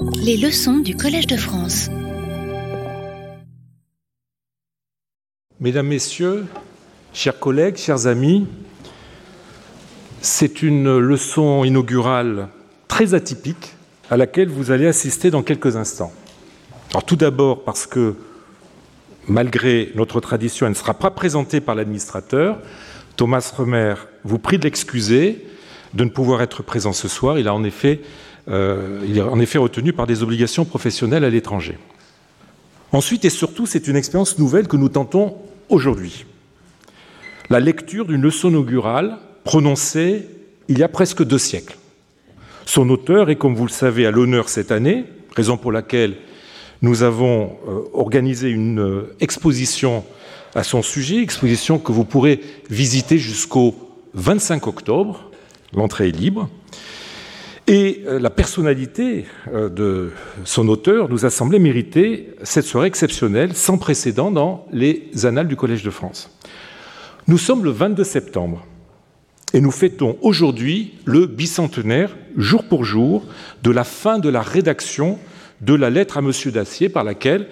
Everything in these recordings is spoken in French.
Les leçons du Collège de France. Mesdames, Messieurs, chers collègues, chers amis, c'est une leçon inaugurale très atypique à laquelle vous allez assister dans quelques instants. Alors tout d'abord parce que, malgré notre tradition, elle ne sera pas présentée par l'administrateur. Thomas Remer vous prie de l'excuser de ne pouvoir être présent ce soir. Il, a en effet, euh, il est en effet retenu par des obligations professionnelles à l'étranger. Ensuite et surtout, c'est une expérience nouvelle que nous tentons aujourd'hui. La lecture d'une leçon inaugurale prononcée il y a presque deux siècles. Son auteur est, comme vous le savez, à l'honneur cette année, raison pour laquelle nous avons euh, organisé une euh, exposition à son sujet, exposition que vous pourrez visiter jusqu'au 25 octobre. L'entrée est libre. Et euh, la personnalité de son auteur nous a semblé mériter cette soirée exceptionnelle, sans précédent dans les annales du Collège de France. Nous sommes le 22 septembre et nous fêtons aujourd'hui le bicentenaire, jour pour jour, de la fin de la rédaction de la lettre à M. Dacier par laquelle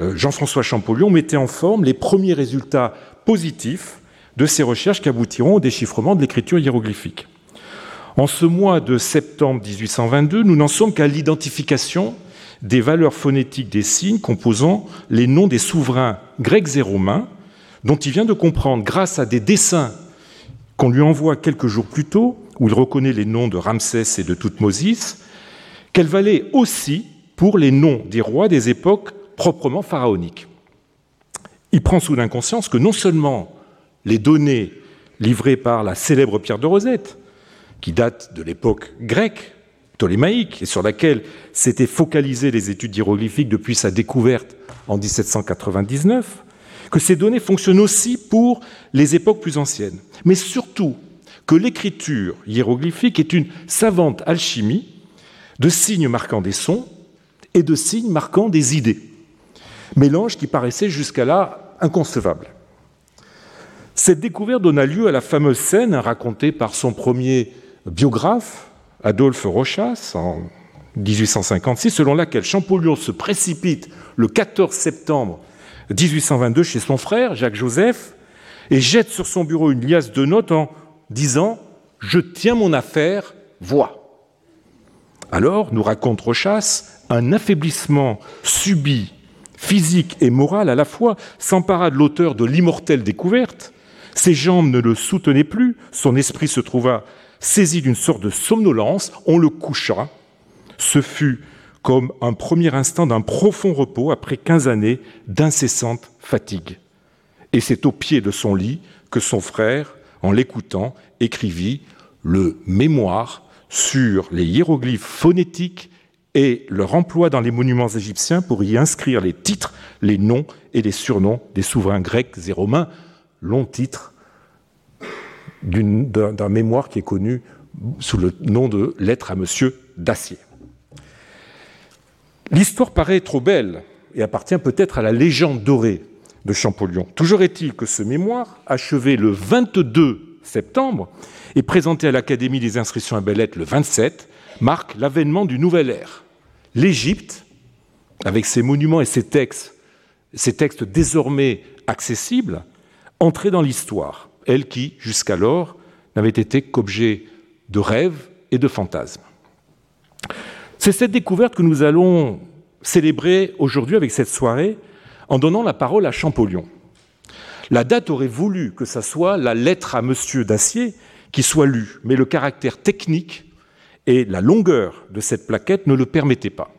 euh, Jean-François Champollion mettait en forme les premiers résultats positifs de ces recherches qui aboutiront au déchiffrement de l'écriture hiéroglyphique. En ce mois de septembre 1822, nous n'en sommes qu'à l'identification des valeurs phonétiques des signes composant les noms des souverains grecs et romains, dont il vient de comprendre, grâce à des dessins qu'on lui envoie quelques jours plus tôt, où il reconnaît les noms de Ramsès et de Toutmosis, qu'elle valait aussi pour les noms des rois des époques proprement pharaoniques. Il prend soudain conscience que non seulement les données livrées par la célèbre pierre de Rosette, qui date de l'époque grecque, ptolémaïque, et sur laquelle s'étaient focalisées les études hiéroglyphiques depuis sa découverte en 1799, que ces données fonctionnent aussi pour les époques plus anciennes, mais surtout que l'écriture hiéroglyphique est une savante alchimie de signes marquant des sons et de signes marquant des idées. Mélange qui paraissait jusqu'à là inconcevable. Cette découverte donna lieu à la fameuse scène racontée par son premier biographe, Adolphe Rochas, en 1856, selon laquelle Champollion se précipite le 14 septembre 1822 chez son frère, Jacques Joseph, et jette sur son bureau une liasse de notes en disant Je tiens mon affaire, vois. Alors, nous raconte Rochas, un affaiblissement subi, physique et moral à la fois, s'empara de l'auteur de l'immortelle découverte. Ses jambes ne le soutenaient plus, son esprit se trouva saisi d'une sorte de somnolence, on le coucha. Ce fut comme un premier instant d'un profond repos après quinze années d'incessante fatigue. Et c'est au pied de son lit que son frère, en l'écoutant, écrivit le mémoire sur les hiéroglyphes phonétiques et leur emploi dans les monuments égyptiens pour y inscrire les titres, les noms et les surnoms des souverains grecs et romains. Long titre d'un mémoire qui est connu sous le nom de Lettre à Monsieur Dacier. L'histoire paraît trop belle et appartient peut-être à la légende dorée de Champollion. Toujours est-il que ce mémoire, achevé le 22 septembre et présenté à l'Académie des inscriptions à belles le 27, marque l'avènement du nouvel ère. L'Égypte, avec ses monuments et ses textes, ses textes désormais accessibles, entrait dans l'histoire, elle qui, jusqu'alors, n'avait été qu'objet de rêves et de fantasmes. C'est cette découverte que nous allons célébrer aujourd'hui avec cette soirée en donnant la parole à Champollion. La date aurait voulu que ce soit la lettre à Monsieur Dacier qui soit lue, mais le caractère technique et la longueur de cette plaquette ne le permettaient pas.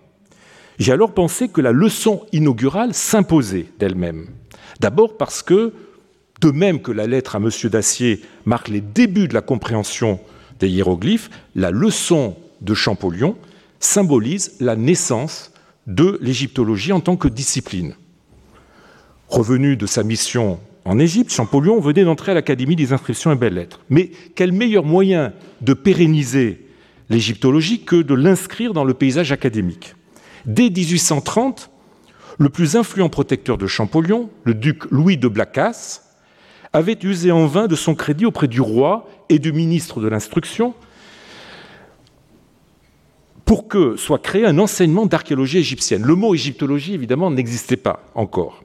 J'ai alors pensé que la leçon inaugurale s'imposait d'elle-même. D'abord parce que, de même que la lettre à M. Dacier marque les débuts de la compréhension des hiéroglyphes, la leçon de Champollion symbolise la naissance de l'égyptologie en tant que discipline. Revenu de sa mission en Égypte, Champollion venait d'entrer à l'Académie des inscriptions et belles-lettres. Mais quel meilleur moyen de pérenniser l'égyptologie que de l'inscrire dans le paysage académique? Dès 1830, le plus influent protecteur de Champollion, le duc Louis de Blacas, avait usé en vain de son crédit auprès du roi et du ministre de l'Instruction pour que soit créé un enseignement d'archéologie égyptienne. Le mot égyptologie, évidemment, n'existait pas encore.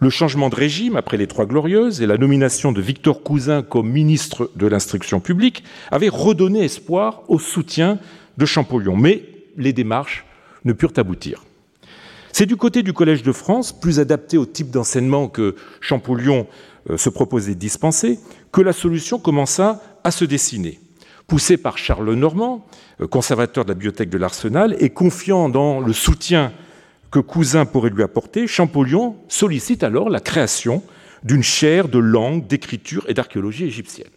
Le changement de régime après les Trois Glorieuses et la nomination de Victor Cousin comme ministre de l'instruction publique avaient redonné espoir au soutien de Champollion. Mais les démarches ne purent aboutir. C'est du côté du Collège de France, plus adapté au type d'enseignement que Champollion euh, se proposait de dispenser, que la solution commença à se dessiner. Poussé par Charles Normand, euh, conservateur de la bibliothèque de l'Arsenal, et confiant dans le soutien que Cousin pourrait lui apporter, Champollion sollicite alors la création d'une chaire de langue, d'écriture et d'archéologie égyptienne.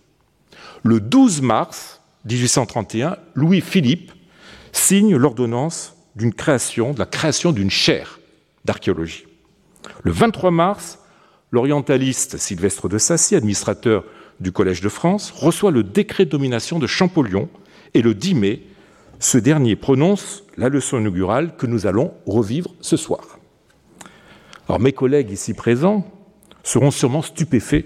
Le 12 mars 1831, Louis-Philippe signe l'ordonnance d'une création, de la création d'une chaire d'archéologie. Le 23 mars, l'orientaliste Sylvestre de Sassy, administrateur du Collège de France, reçoit le décret de domination de Champollion et le 10 mai, ce dernier prononce la leçon inaugurale que nous allons revivre ce soir. Alors mes collègues ici présents seront sûrement stupéfaits,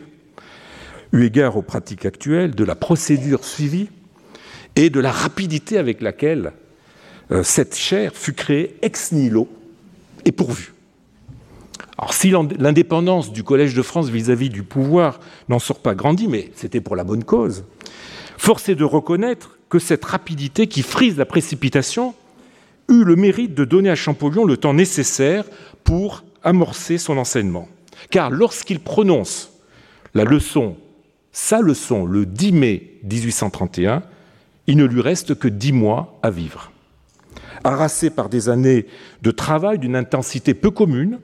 eu égard aux pratiques actuelles, de la procédure suivie et de la rapidité avec laquelle cette chaire fut créée ex nihilo et pourvue. Alors si l'indépendance du Collège de France vis-à-vis -vis du pouvoir n'en sort pas grandie, mais c'était pour la bonne cause, force est de reconnaître que cette rapidité qui frise la précipitation eut le mérite de donner à Champollion le temps nécessaire pour amorcer son enseignement. Car lorsqu'il prononce la leçon, sa leçon, le 10 mai 1831, il ne lui reste que dix mois à vivre. Harassé par des années de travail d'une intensité peu commune,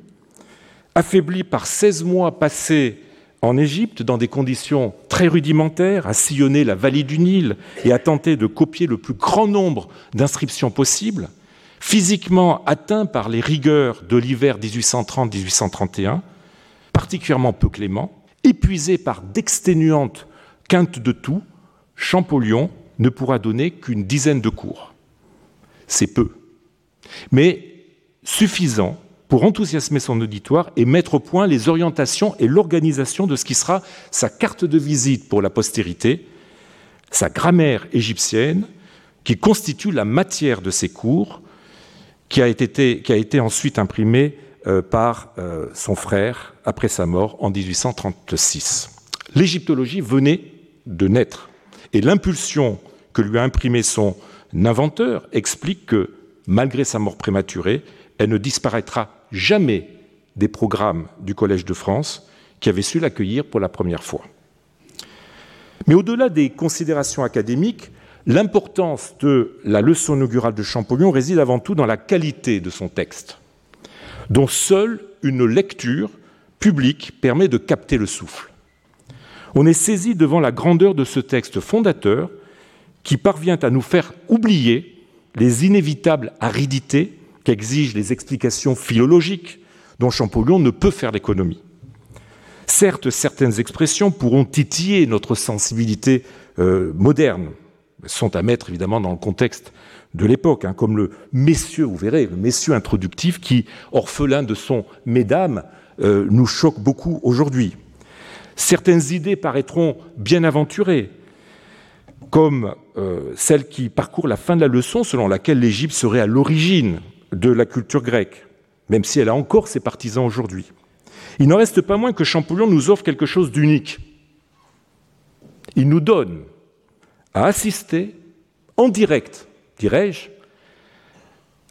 affaibli par 16 mois passés en Égypte dans des conditions très rudimentaires, à sillonner la vallée du Nil et à tenter de copier le plus grand nombre d'inscriptions possibles, physiquement atteint par les rigueurs de l'hiver 1830-1831, particulièrement peu clément, épuisé par d'exténuantes quintes de tout, Champollion ne pourra donner qu'une dizaine de cours. C'est peu, mais suffisant pour enthousiasmer son auditoire et mettre au point les orientations et l'organisation de ce qui sera sa carte de visite pour la postérité, sa grammaire égyptienne, qui constitue la matière de ses cours, qui a été, ensuite imprimée euh, par euh, son frère après sa mort en 1836. L'égyptologie venait de naître et l'impulsion que lui a imprimée son inventeur explique que, malgré sa mort prématurée, elle ne disparaîtra jamais des programmes du Collège de France qui avait su l'accueillir pour la première fois. Mais au-delà des considérations académiques, l'importance de la leçon inaugurale de Champollion réside avant tout dans la qualité de son texte, dont seule une lecture publique permet de capter le souffle. On est saisi devant la grandeur de ce texte fondateur qui parvient à nous faire oublier les inévitables aridités qu'exigent les explications philologiques dont Champollion ne peut faire l'économie. Certes, certaines expressions pourront titiller notre sensibilité euh, moderne, sont à mettre évidemment dans le contexte de l'époque, hein, comme le messieurs, vous verrez, le messieurs introductif qui, orphelin de son mesdames, euh, nous choque beaucoup aujourd'hui. Certaines idées paraîtront bien aventurées, comme euh, celle qui parcourt la fin de la leçon selon laquelle l'Égypte serait à l'origine de la culture grecque, même si elle a encore ses partisans aujourd'hui. Il n'en reste pas moins que Champollion nous offre quelque chose d'unique. Il nous donne à assister en direct, dirais-je,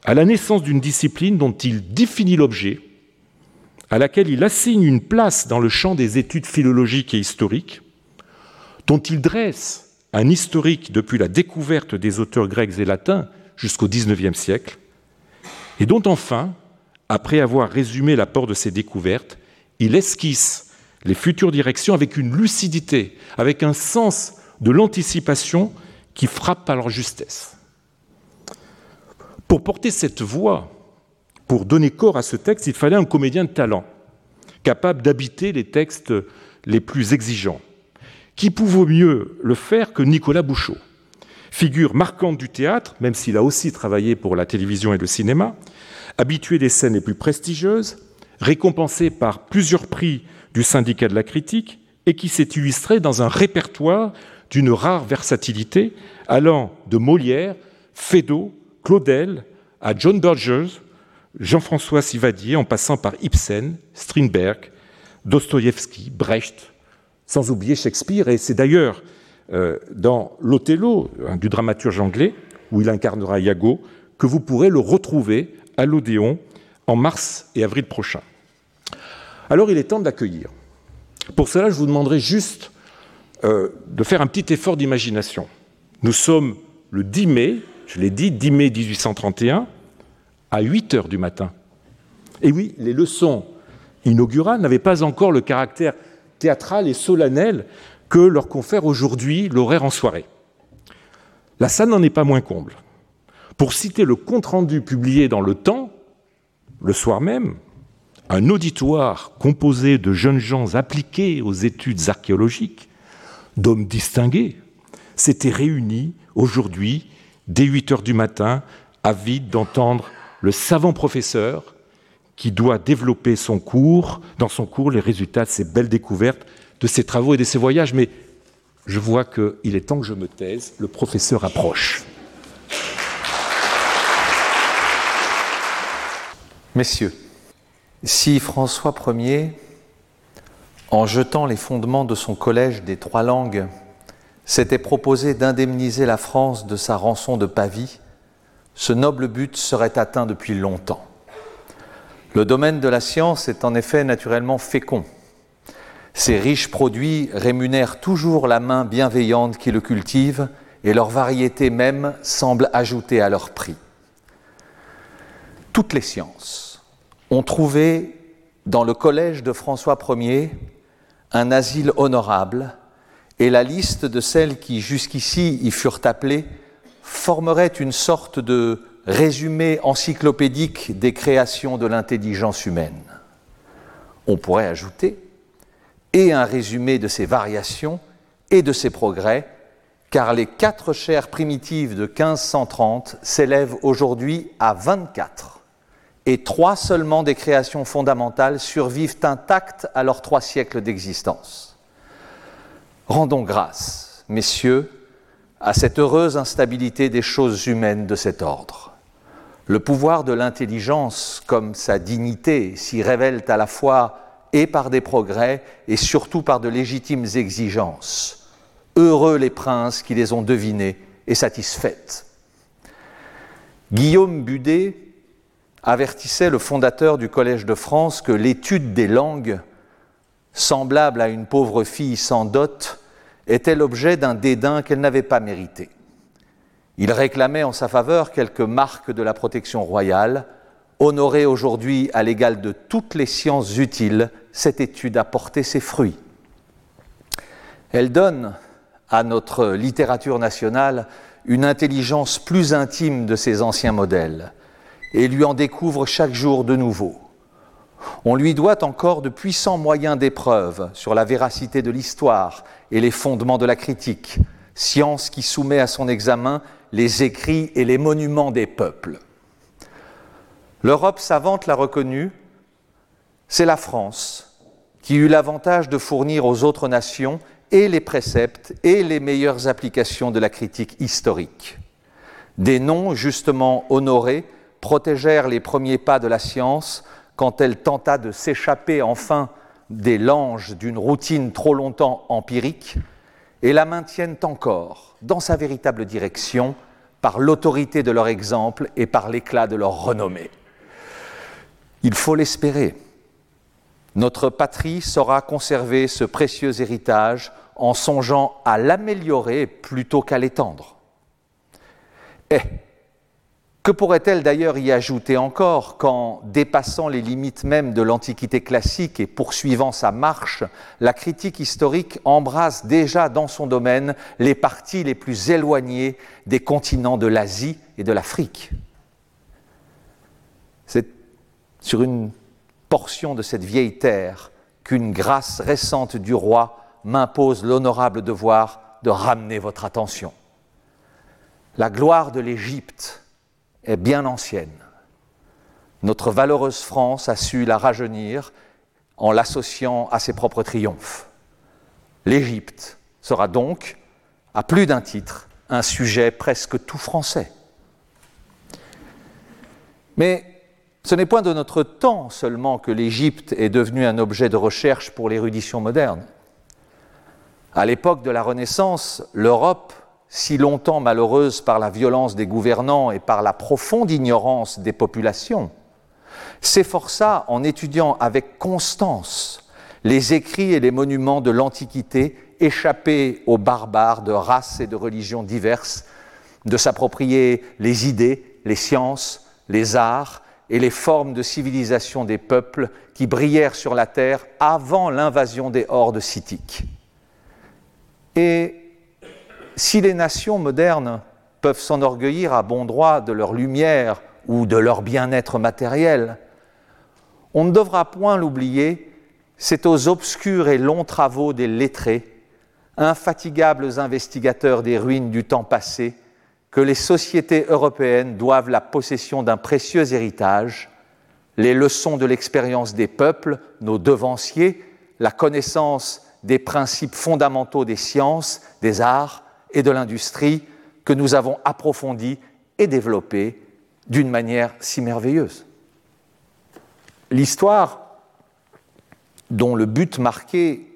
à la naissance d'une discipline dont il définit l'objet, à laquelle il assigne une place dans le champ des études philologiques et historiques, dont il dresse un historique depuis la découverte des auteurs grecs et latins jusqu'au XIXe siècle, et dont enfin, après avoir résumé l'apport de ses découvertes, il esquisse les futures directions avec une lucidité, avec un sens de l'anticipation qui frappe par leur justesse. Pour porter cette voix, pour donner corps à ce texte, il fallait un comédien de talent, capable d'habiter les textes les plus exigeants. Qui pouvait mieux le faire que Nicolas Bouchot. Figure marquante du théâtre, même s'il a aussi travaillé pour la télévision et le cinéma, habitué des scènes les plus prestigieuses, récompensé par plusieurs prix du syndicat de la critique, et qui s'est illustré dans un répertoire d'une rare versatilité, allant de Molière, Feydeau, Claudel à John Burgers, Jean-François Sivadier, en passant par Ibsen, Strindberg, Dostoïevski, Brecht, sans oublier Shakespeare. Et c'est d'ailleurs euh, dans l'Othello hein, du dramaturge anglais, où il incarnera Iago, que vous pourrez le retrouver à l'Odéon en mars et avril prochain. Alors il est temps de l'accueillir. Pour cela, je vous demanderai juste euh, de faire un petit effort d'imagination. Nous sommes le 10 mai, je l'ai dit, 10 mai 1831, à 8 heures du matin. Et oui, les leçons inaugurales n'avaient pas encore le caractère théâtral et solennel que leur confère aujourd'hui l'horaire en soirée. La salle n'en est pas moins comble. Pour citer le compte-rendu publié dans Le Temps, le soir même, un auditoire composé de jeunes gens appliqués aux études archéologiques, d'hommes distingués, s'était réuni aujourd'hui, dès 8 heures du matin, avide d'entendre le savant professeur qui doit développer son cours, dans son cours les résultats de ses belles découvertes, de ses travaux et de ses voyages. Mais je vois qu'il est temps que je me taise, le professeur approche. Messieurs, si François Ier, en jetant les fondements de son collège des trois langues, s'était proposé d'indemniser la France de sa rançon de Pavie, ce noble but serait atteint depuis longtemps. Le domaine de la science est en effet naturellement fécond. Ces riches produits rémunèrent toujours la main bienveillante qui le cultive et leur variété même semble ajouter à leur prix. Toutes les sciences ont trouvé dans le collège de François Ier un asile honorable et la liste de celles qui jusqu'ici y furent appelées formerait une sorte de résumé encyclopédique des créations de l'intelligence humaine. On pourrait ajouter et un résumé de ses variations et de ses progrès, car les quatre chaires primitives de 1530 s'élèvent aujourd'hui à 24, et trois seulement des créations fondamentales survivent intactes à leurs trois siècles d'existence. Rendons grâce, messieurs, à cette heureuse instabilité des choses humaines de cet ordre. Le pouvoir de l'intelligence, comme sa dignité, s'y révèlent à la fois et par des progrès et surtout par de légitimes exigences. Heureux les princes qui les ont devinées et satisfaites. Guillaume Budet avertissait le fondateur du Collège de France que l'étude des langues, semblable à une pauvre fille sans dot, était l'objet d'un dédain qu'elle n'avait pas mérité. Il réclamait en sa faveur quelques marques de la protection royale, honorée aujourd'hui à l'égal de toutes les sciences utiles, cette étude a porté ses fruits. Elle donne à notre littérature nationale une intelligence plus intime de ses anciens modèles et lui en découvre chaque jour de nouveaux. On lui doit encore de puissants moyens d'épreuve sur la véracité de l'histoire et les fondements de la critique, science qui soumet à son examen les écrits et les monuments des peuples. L'Europe savante l'a reconnu, c'est la France qui eut l'avantage de fournir aux autres nations et les préceptes et les meilleures applications de la critique historique. Des noms justement honorés protégèrent les premiers pas de la science quand elle tenta de s'échapper enfin des langes d'une routine trop longtemps empirique et la maintiennent encore dans sa véritable direction par l'autorité de leur exemple et par l'éclat de leur renommée. Il faut l'espérer. Notre patrie saura conserver ce précieux héritage en songeant à l'améliorer plutôt qu'à l'étendre. Et que pourrait-elle d'ailleurs y ajouter encore quand, dépassant les limites même de l'Antiquité classique et poursuivant sa marche, la critique historique embrasse déjà dans son domaine les parties les plus éloignées des continents de l'Asie et de l'Afrique? C'est sur une portion de cette vieille terre qu'une grâce récente du roi m'impose l'honorable devoir de ramener votre attention. La gloire de l'Égypte, est bien ancienne. Notre valeureuse France a su la rajeunir en l'associant à ses propres triomphes. L'Égypte sera donc, à plus d'un titre, un sujet presque tout français. Mais ce n'est point de notre temps seulement que l'Égypte est devenue un objet de recherche pour l'érudition moderne. À l'époque de la Renaissance, l'Europe, si longtemps malheureuse par la violence des gouvernants et par la profonde ignorance des populations, s'efforça en étudiant avec constance les écrits et les monuments de l'Antiquité échappés aux barbares de races et de religions diverses, de s'approprier les idées, les sciences, les arts et les formes de civilisation des peuples qui brillèrent sur la terre avant l'invasion des hordes scythiques. Et si les nations modernes peuvent s'enorgueillir à bon droit de leur lumière ou de leur bien-être matériel, on ne devra point l'oublier, c'est aux obscurs et longs travaux des lettrés, infatigables investigateurs des ruines du temps passé, que les sociétés européennes doivent la possession d'un précieux héritage, les leçons de l'expérience des peuples, nos devanciers, la connaissance des principes fondamentaux des sciences, des arts et de l'industrie que nous avons approfondis et développés d'une manière si merveilleuse. L'histoire, dont le but marqué,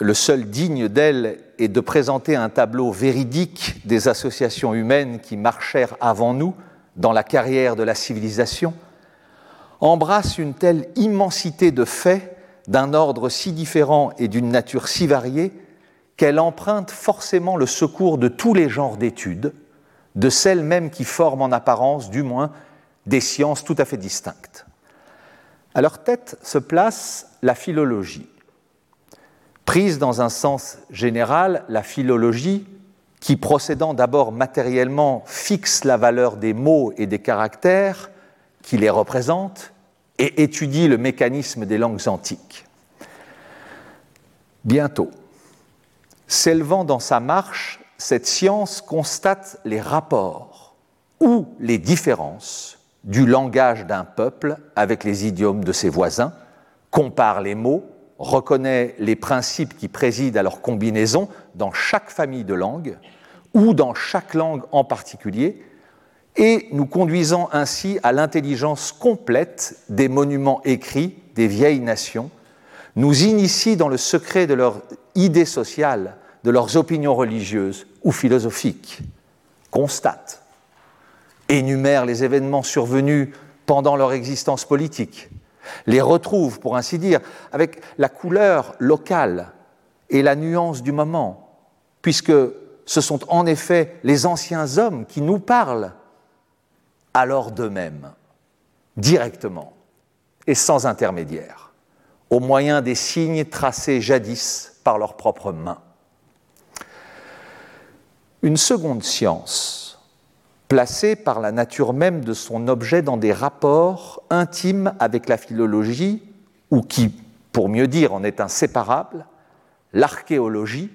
le seul digne d'elle, est de présenter un tableau véridique des associations humaines qui marchèrent avant nous dans la carrière de la civilisation, embrasse une telle immensité de faits d'un ordre si différent et d'une nature si variée qu'elle emprunte forcément le secours de tous les genres d'études, de celles mêmes qui forment en apparence, du moins, des sciences tout à fait distinctes. À leur tête se place la philologie. Prise dans un sens général, la philologie, qui procédant d'abord matériellement fixe la valeur des mots et des caractères qui les représentent et étudie le mécanisme des langues antiques. Bientôt, s'élevant dans sa marche, cette science constate les rapports ou les différences du langage d'un peuple avec les idiomes de ses voisins, compare les mots, reconnaît les principes qui président à leur combinaison dans chaque famille de langues ou dans chaque langue en particulier, et nous conduisant ainsi à l'intelligence complète des monuments écrits des vieilles nations, nous initie dans le secret de leur idée sociale, de leurs opinions religieuses ou philosophiques, constate énumère les événements survenus pendant leur existence politique, les retrouve, pour ainsi dire, avec la couleur locale et la nuance du moment, puisque ce sont en effet les anciens hommes qui nous parlent alors d'eux-mêmes, directement et sans intermédiaire, au moyen des signes tracés jadis par leurs propres mains. Une seconde science, placé par la nature même de son objet dans des rapports intimes avec la philologie, ou qui, pour mieux dire, en est inséparable, l'archéologie,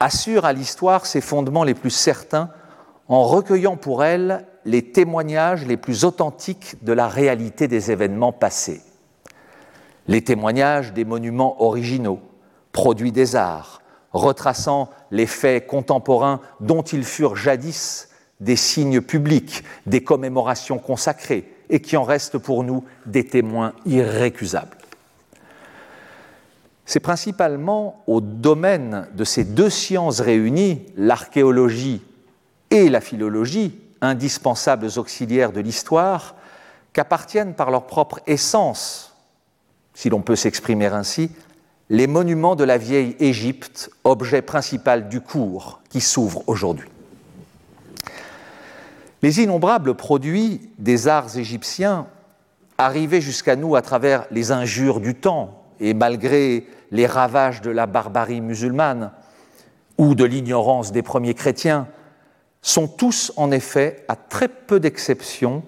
assure à l'histoire ses fondements les plus certains en recueillant pour elle les témoignages les plus authentiques de la réalité des événements passés. Les témoignages des monuments originaux, produits des arts, retraçant les faits contemporains dont ils furent jadis des signes publics, des commémorations consacrées, et qui en restent pour nous des témoins irrécusables. C'est principalement au domaine de ces deux sciences réunies, l'archéologie et la philologie, indispensables auxiliaires de l'histoire, qu'appartiennent par leur propre essence, si l'on peut s'exprimer ainsi, les monuments de la vieille Égypte, objet principal du cours qui s'ouvre aujourd'hui. Les innombrables produits des arts égyptiens arrivés jusqu'à nous à travers les injures du temps et malgré les ravages de la barbarie musulmane ou de l'ignorance des premiers chrétiens, sont tous en effet, à très peu d'exceptions,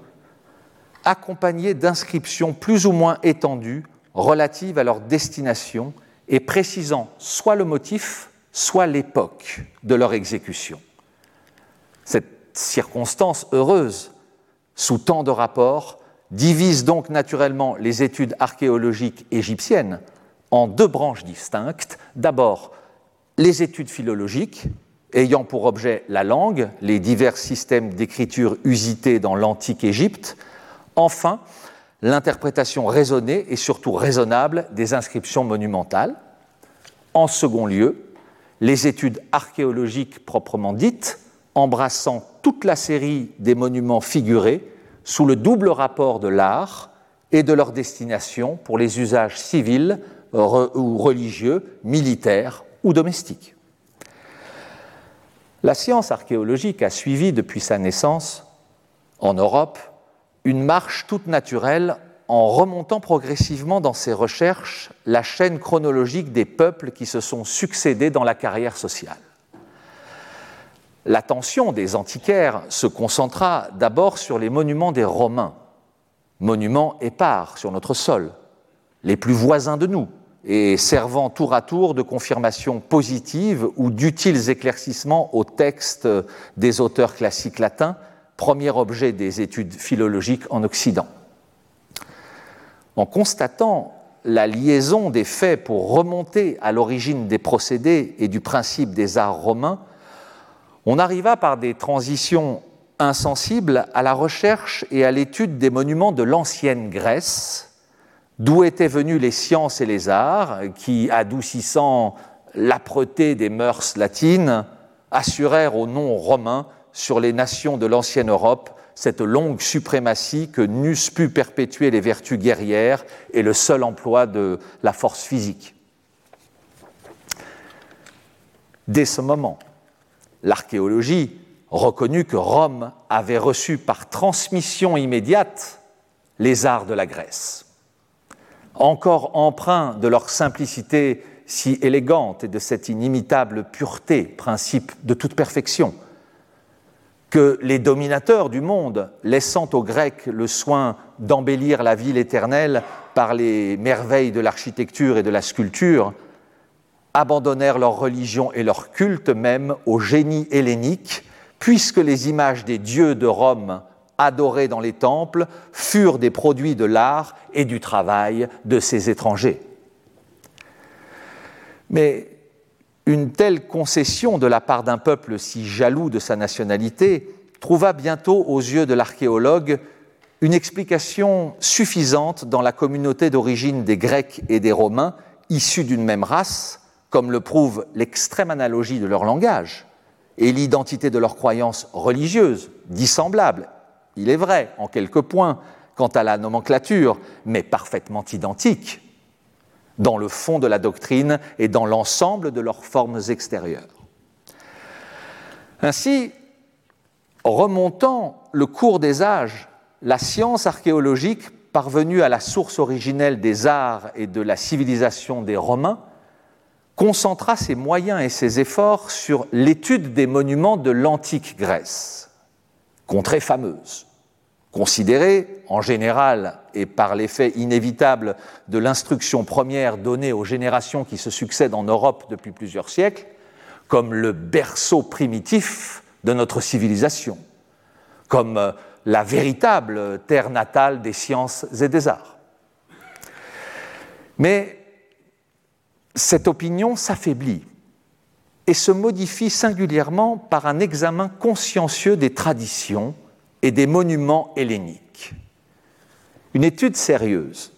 accompagnés d'inscriptions plus ou moins étendues relatives à leur destination et précisant soit le motif, soit l'époque de leur exécution. Cette circonstance heureuse, sous tant de rapports, divise donc naturellement les études archéologiques égyptiennes en deux branches distinctes. D'abord, les études philologiques, ayant pour objet la langue, les divers systèmes d'écriture usités dans l'antique Égypte, Enfin, l'interprétation raisonnée et surtout raisonnable des inscriptions monumentales. En second lieu, les études archéologiques proprement dites, embrassant toute la série des monuments figurés sous le double rapport de l'art et de leur destination pour les usages civils ou religieux, militaires ou domestiques. La science archéologique a suivi depuis sa naissance en Europe une marche toute naturelle en remontant progressivement dans ses recherches la chaîne chronologique des peuples qui se sont succédés dans la carrière sociale. L'attention des antiquaires se concentra d'abord sur les monuments des Romains, monuments épars sur notre sol, les plus voisins de nous, et servant tour à tour de confirmation positive ou d'utiles éclaircissements aux textes des auteurs classiques latins, premier objet des études philologiques en Occident. En constatant la liaison des faits pour remonter à l'origine des procédés et du principe des arts romains, on arriva par des transitions insensibles à la recherche et à l'étude des monuments de l'ancienne Grèce, d'où étaient venus les sciences et les arts, qui, adoucissant l'âpreté des mœurs latines, assurèrent au nom romain sur les nations de l'ancienne Europe cette longue suprématie que n'eussent pu perpétuer les vertus guerrières et le seul emploi de la force physique. Dès ce moment, l'archéologie reconnut que Rome avait reçu par transmission immédiate les arts de la Grèce encore empreints de leur simplicité si élégante et de cette inimitable pureté, principe de toute perfection, que les dominateurs du monde, laissant aux Grecs le soin d'embellir la ville éternelle par les merveilles de l'architecture et de la sculpture, abandonnèrent leur religion et leur culte même au génie hellénique, puisque les images des dieux de Rome adorés dans les temples furent des produits de l'art et du travail de ces étrangers. Une telle concession de la part d'un peuple si jaloux de sa nationalité trouva bientôt aux yeux de l'archéologue une explication suffisante dans la communauté d'origine des Grecs et des Romains, issus d'une même race, comme le prouve l'extrême analogie de leur langage et l'identité de leurs croyances religieuses, dissemblables. Il est vrai, en quelques points, quant à la nomenclature, mais parfaitement identiques dans le fond de la doctrine et dans l'ensemble de leurs formes extérieures. Ainsi, remontant le cours des âges, la science archéologique, parvenue à la source originelle des arts et de la civilisation des Romains, concentra ses moyens et ses efforts sur l'étude des monuments de l'antique Grèce contrée fameuse, considérée en général et par l'effet inévitable de l'instruction première donnée aux générations qui se succèdent en Europe depuis plusieurs siècles comme le berceau primitif de notre civilisation, comme euh, la véritable terre natale des sciences et des arts. Mais cette opinion s'affaiblit et se modifie singulièrement par un examen consciencieux des traditions et des monuments helléniques. Une étude sérieuse,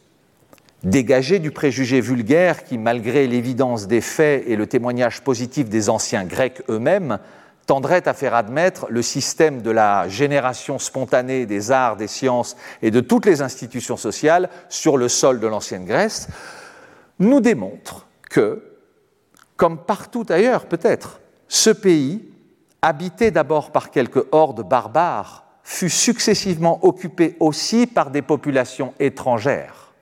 dégagée du préjugé vulgaire qui, malgré l'évidence des faits et le témoignage positif des anciens Grecs eux-mêmes, tendrait à faire admettre le système de la génération spontanée des arts, des sciences et de toutes les institutions sociales sur le sol de l'ancienne Grèce, nous démontre que comme partout ailleurs peut-être, ce pays, habité d'abord par quelques hordes barbares, fut successivement occupé aussi par des populations étrangères,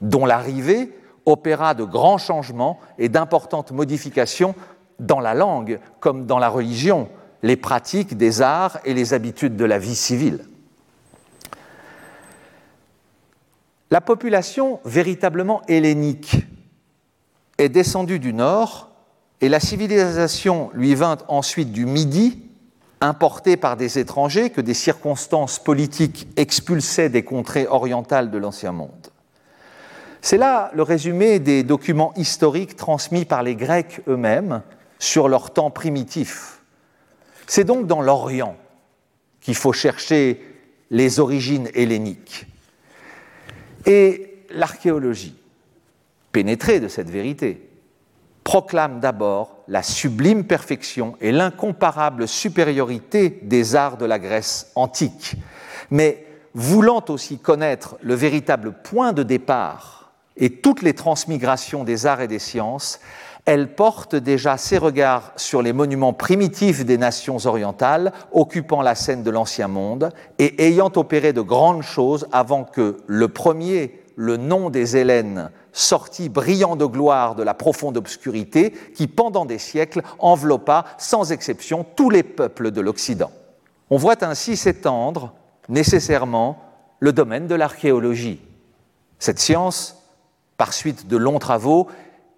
dont l'arrivée opéra de grands changements et d'importantes modifications dans la langue comme dans la religion, les pratiques des arts et les habitudes de la vie civile. La population véritablement hellénique est descendu du nord et la civilisation lui vint ensuite du midi, importée par des étrangers que des circonstances politiques expulsaient des contrées orientales de l'Ancien Monde. C'est là le résumé des documents historiques transmis par les Grecs eux-mêmes sur leur temps primitif. C'est donc dans l'Orient qu'il faut chercher les origines helléniques. Et l'archéologie, pénétrée de cette vérité, proclame d'abord la sublime perfection et l'incomparable supériorité des arts de la Grèce antique, mais voulant aussi connaître le véritable point de départ et toutes les transmigrations des arts et des sciences, elle porte déjà ses regards sur les monuments primitifs des nations orientales occupant la scène de l'Ancien Monde et ayant opéré de grandes choses avant que le premier, le nom des Hélènes, sortit brillant de gloire de la profonde obscurité qui, pendant des siècles, enveloppa sans exception tous les peuples de l'Occident. On voit ainsi s'étendre nécessairement le domaine de l'archéologie. Cette science, par suite de longs travaux,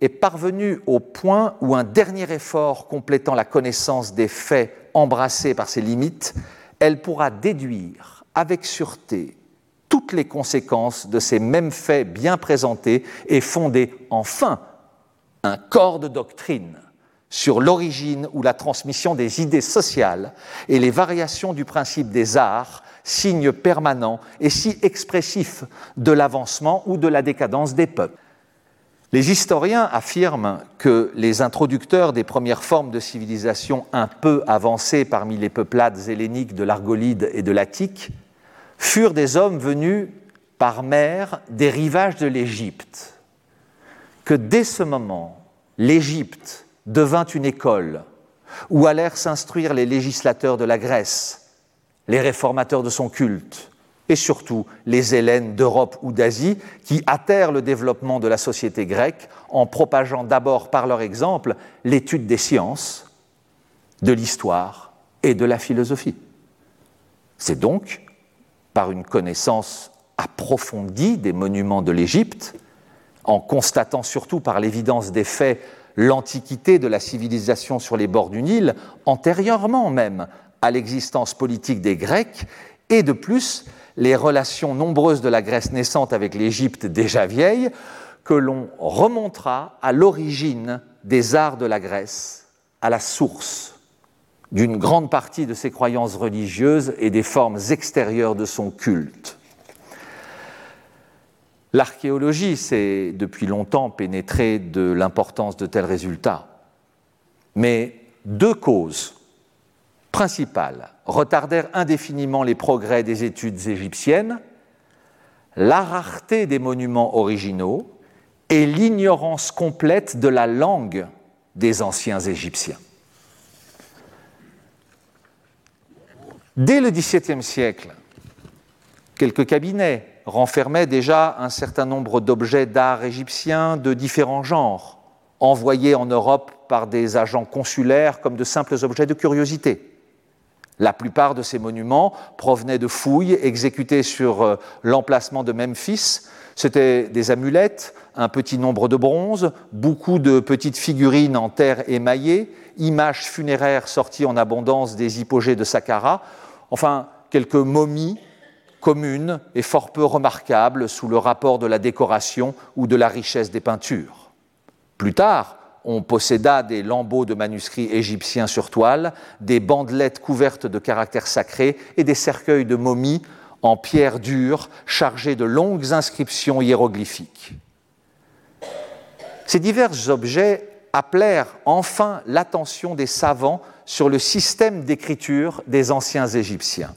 est parvenue au point où un dernier effort complétant la connaissance des faits embrassés par ses limites, elle pourra déduire avec sûreté toutes les conséquences de ces mêmes faits bien présentés et fonder enfin un corps de doctrine sur l'origine ou la transmission des idées sociales et les variations du principe des arts, signe permanent et si expressif de l'avancement ou de la décadence des peuples. Les historiens affirment que les introducteurs des premières formes de civilisation un peu avancées parmi les peuplades helléniques de l'Argolide et de l'Attique furent des hommes venus par mer des rivages de l'Égypte, que dès ce moment, l'Égypte devint une école où allèrent s'instruire les législateurs de la Grèce, les réformateurs de son culte, et surtout les Hélènes d'Europe ou d'Asie, qui hâtèrent le développement de la société grecque en propageant d'abord par leur exemple l'étude des sciences, de l'histoire et de la philosophie. C'est donc par une connaissance approfondie des monuments de l'Égypte, en constatant surtout par l'évidence des faits l'antiquité de la civilisation sur les bords du Nil, antérieurement même à l'existence politique des Grecs, et de plus les relations nombreuses de la Grèce naissante avec l'Égypte déjà vieille, que l'on remontera à l'origine des arts de la Grèce, à la source d'une grande partie de ses croyances religieuses et des formes extérieures de son culte. L'archéologie s'est depuis longtemps pénétrée de l'importance de tels résultats, mais deux causes principales retardèrent indéfiniment les progrès des études égyptiennes, la rareté des monuments originaux et l'ignorance complète de la langue des anciens Égyptiens. Dès le XVIIe siècle, quelques cabinets renfermaient déjà un certain nombre d'objets d'art égyptiens de différents genres, envoyés en Europe par des agents consulaires comme de simples objets de curiosité. La plupart de ces monuments provenaient de fouilles exécutées sur euh, l'emplacement de Memphis. C'étaient des amulettes, un petit nombre de bronzes, beaucoup de petites figurines en terre émaillée, images funéraires sorties en abondance des hypogées de Saqqara, enfin quelques momies communes et fort peu remarquables sous le rapport de la décoration ou de la richesse des peintures. Plus tard, on posséda des lambeaux de manuscrits égyptiens sur toile, des bandelettes couvertes de caractères sacrés et des cercueils de momies en pierre dure chargés de longues inscriptions hiéroglyphiques. Ces divers objets appelèrent enfin l'attention des savants sur le système d'écriture des anciens Égyptiens.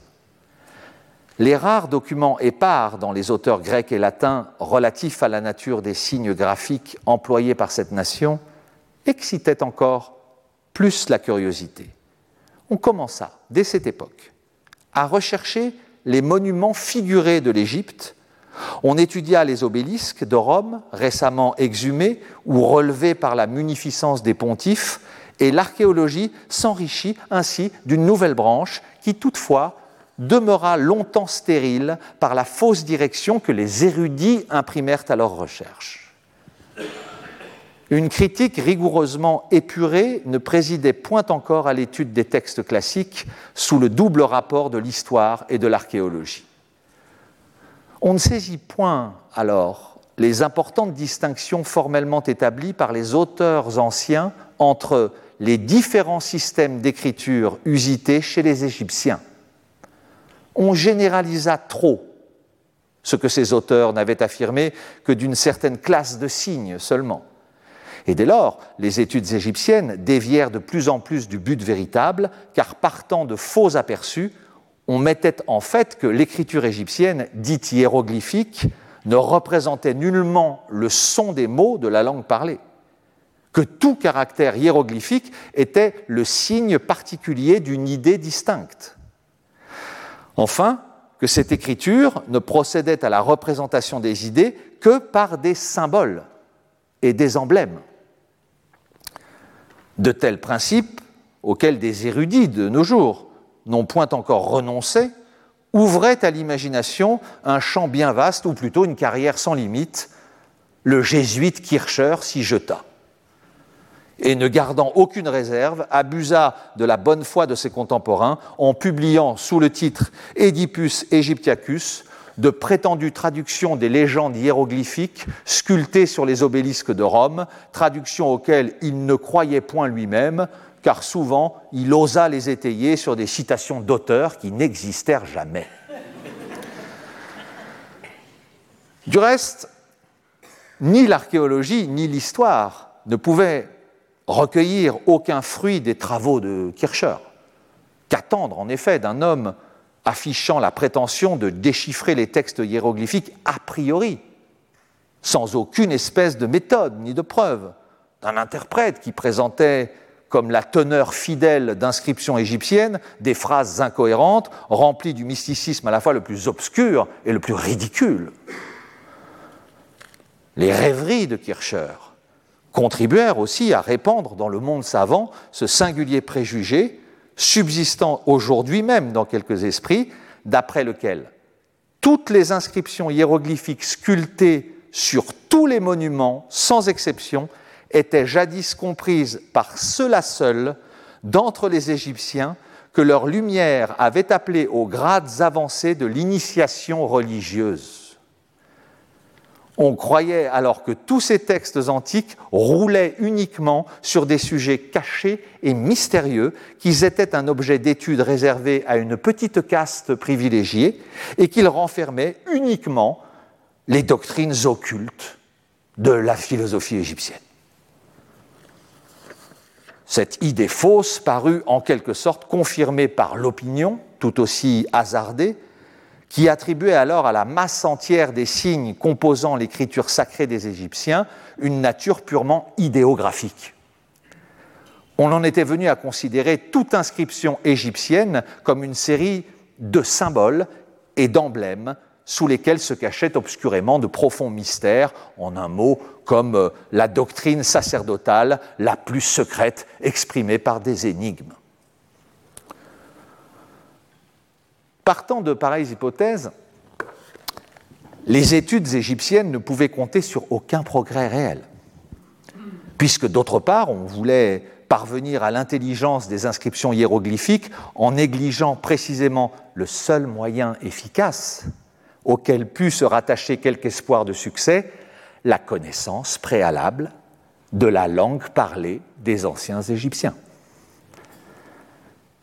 Les rares documents épars dans les auteurs grecs et latins relatifs à la nature des signes graphiques employés par cette nation excitaient encore plus la curiosité. On commença, dès cette époque, à rechercher les monuments figurés de l'Égypte. On étudia les obélisques de Rome, récemment exhumés ou relevés par la munificence des pontifes, et l'archéologie s'enrichit ainsi d'une nouvelle branche qui toutefois demeura longtemps stérile par la fausse direction que les érudits imprimèrent à leurs recherches. Une critique rigoureusement épurée ne présidait point encore à l'étude des textes classiques sous le double rapport de l'histoire et de l'archéologie. On ne saisit point alors les importantes distinctions formellement établies par les auteurs anciens entre les différents systèmes d'écriture usités chez les Égyptiens. on généralisa trop ce que ces auteurs n'avaient affirmé que d'une certaine classe de signes seulement. Et dès lors, les études égyptiennes dévièrent de plus en plus du but véritable, car partant de faux aperçus, on mettait en fait que l'écriture égyptienne, dite hiéroglyphique, ne représentait nullement le son des mots de la langue parlée, que tout caractère hiéroglyphique était le signe particulier d'une idée distincte. Enfin, que cette écriture ne procédait à la représentation des idées que par des symboles et des emblèmes. De tels principes, auxquels des érudits de nos jours n'ont point encore renoncé, ouvraient à l'imagination un champ bien vaste, ou plutôt une carrière sans limite. Le jésuite Kircher s'y jeta et ne gardant aucune réserve, abusa de la bonne foi de ses contemporains en publiant sous le titre Oedipus Egyptiacus de prétendues traductions des légendes hiéroglyphiques sculptées sur les obélisques de Rome, traductions auxquelles il ne croyait point lui-même, car souvent il osa les étayer sur des citations d'auteurs qui n'existèrent jamais. Du reste, ni l'archéologie ni l'histoire ne pouvaient recueillir aucun fruit des travaux de Kircher. Qu'attendre en effet d'un homme affichant la prétention de déchiffrer les textes hiéroglyphiques a priori, sans aucune espèce de méthode ni de preuve, d'un interprète qui présentait comme la teneur fidèle d'inscriptions égyptiennes des phrases incohérentes, remplies du mysticisme à la fois le plus obscur et le plus ridicule. Les rêveries de Kircher, contribuèrent aussi à répandre dans le monde savant ce singulier préjugé subsistant aujourd'hui même dans quelques esprits, d'après lequel toutes les inscriptions hiéroglyphiques sculptées sur tous les monuments, sans exception, étaient jadis comprises par ceux-là seuls d'entre les Égyptiens que leur lumière avait appelé aux grades avancés de l'initiation religieuse. On croyait alors que tous ces textes antiques roulaient uniquement sur des sujets cachés et mystérieux, qu'ils étaient un objet d'étude réservé à une petite caste privilégiée et qu'ils renfermaient uniquement les doctrines occultes de la philosophie égyptienne. Cette idée fausse parut en quelque sorte confirmée par l'opinion, tout aussi hasardée, qui attribuait alors à la masse entière des signes composant l'écriture sacrée des Égyptiens une nature purement idéographique. On en était venu à considérer toute inscription égyptienne comme une série de symboles et d'emblèmes sous lesquels se cachaient obscurément de profonds mystères, en un mot, comme euh, la doctrine sacerdotale la plus secrète exprimée par des énigmes. Partant de pareilles hypothèses, les études égyptiennes ne pouvaient compter sur aucun progrès réel, puisque d'autre part, on voulait parvenir à l'intelligence des inscriptions hiéroglyphiques en négligeant précisément le seul moyen efficace auquel put se rattacher quelque espoir de succès, la connaissance préalable de la langue parlée des anciens Égyptiens.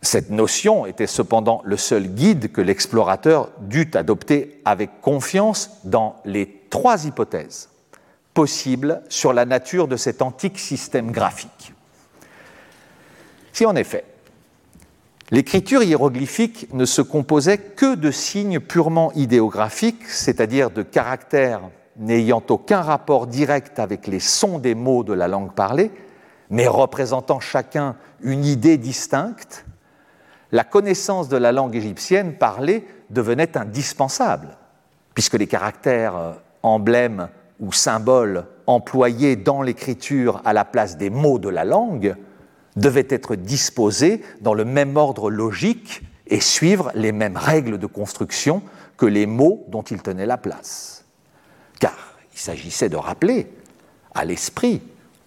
Cette notion était cependant le seul guide que l'explorateur dut adopter avec confiance dans les trois hypothèses possibles sur la nature de cet antique système graphique. Si en effet, l'écriture hiéroglyphique ne se composait que de signes purement idéographiques, c'est-à-dire de caractères n'ayant aucun rapport direct avec les sons des mots de la langue parlée, mais représentant chacun une idée distincte, la connaissance de la langue égyptienne parlée devenait indispensable, puisque les caractères euh, emblèmes ou symboles employés dans l'écriture à la place des mots de la langue devaient être disposés dans le même ordre logique et suivre les mêmes règles de construction que les mots dont ils tenaient la place. Car il s'agissait de rappeler à l'esprit,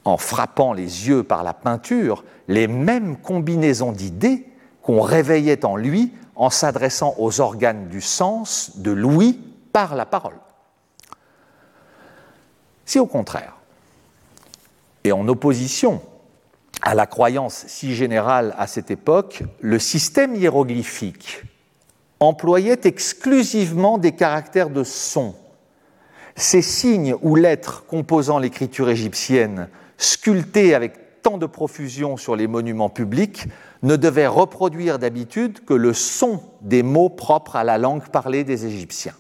en frappant les yeux par la peinture, les mêmes combinaisons d'idées qu'on réveillait en lui en s'adressant aux organes du sens de l'ouïe par la parole. Si au contraire, et en opposition à la croyance si générale à cette époque, le système hiéroglyphique employait exclusivement des caractères de son. Ces signes ou lettres composant l'écriture égyptienne, sculptés avec tant de profusion sur les monuments publics, ne devaient reproduire d'habitude que le son des mots propres à la langue parlée des Égyptiens.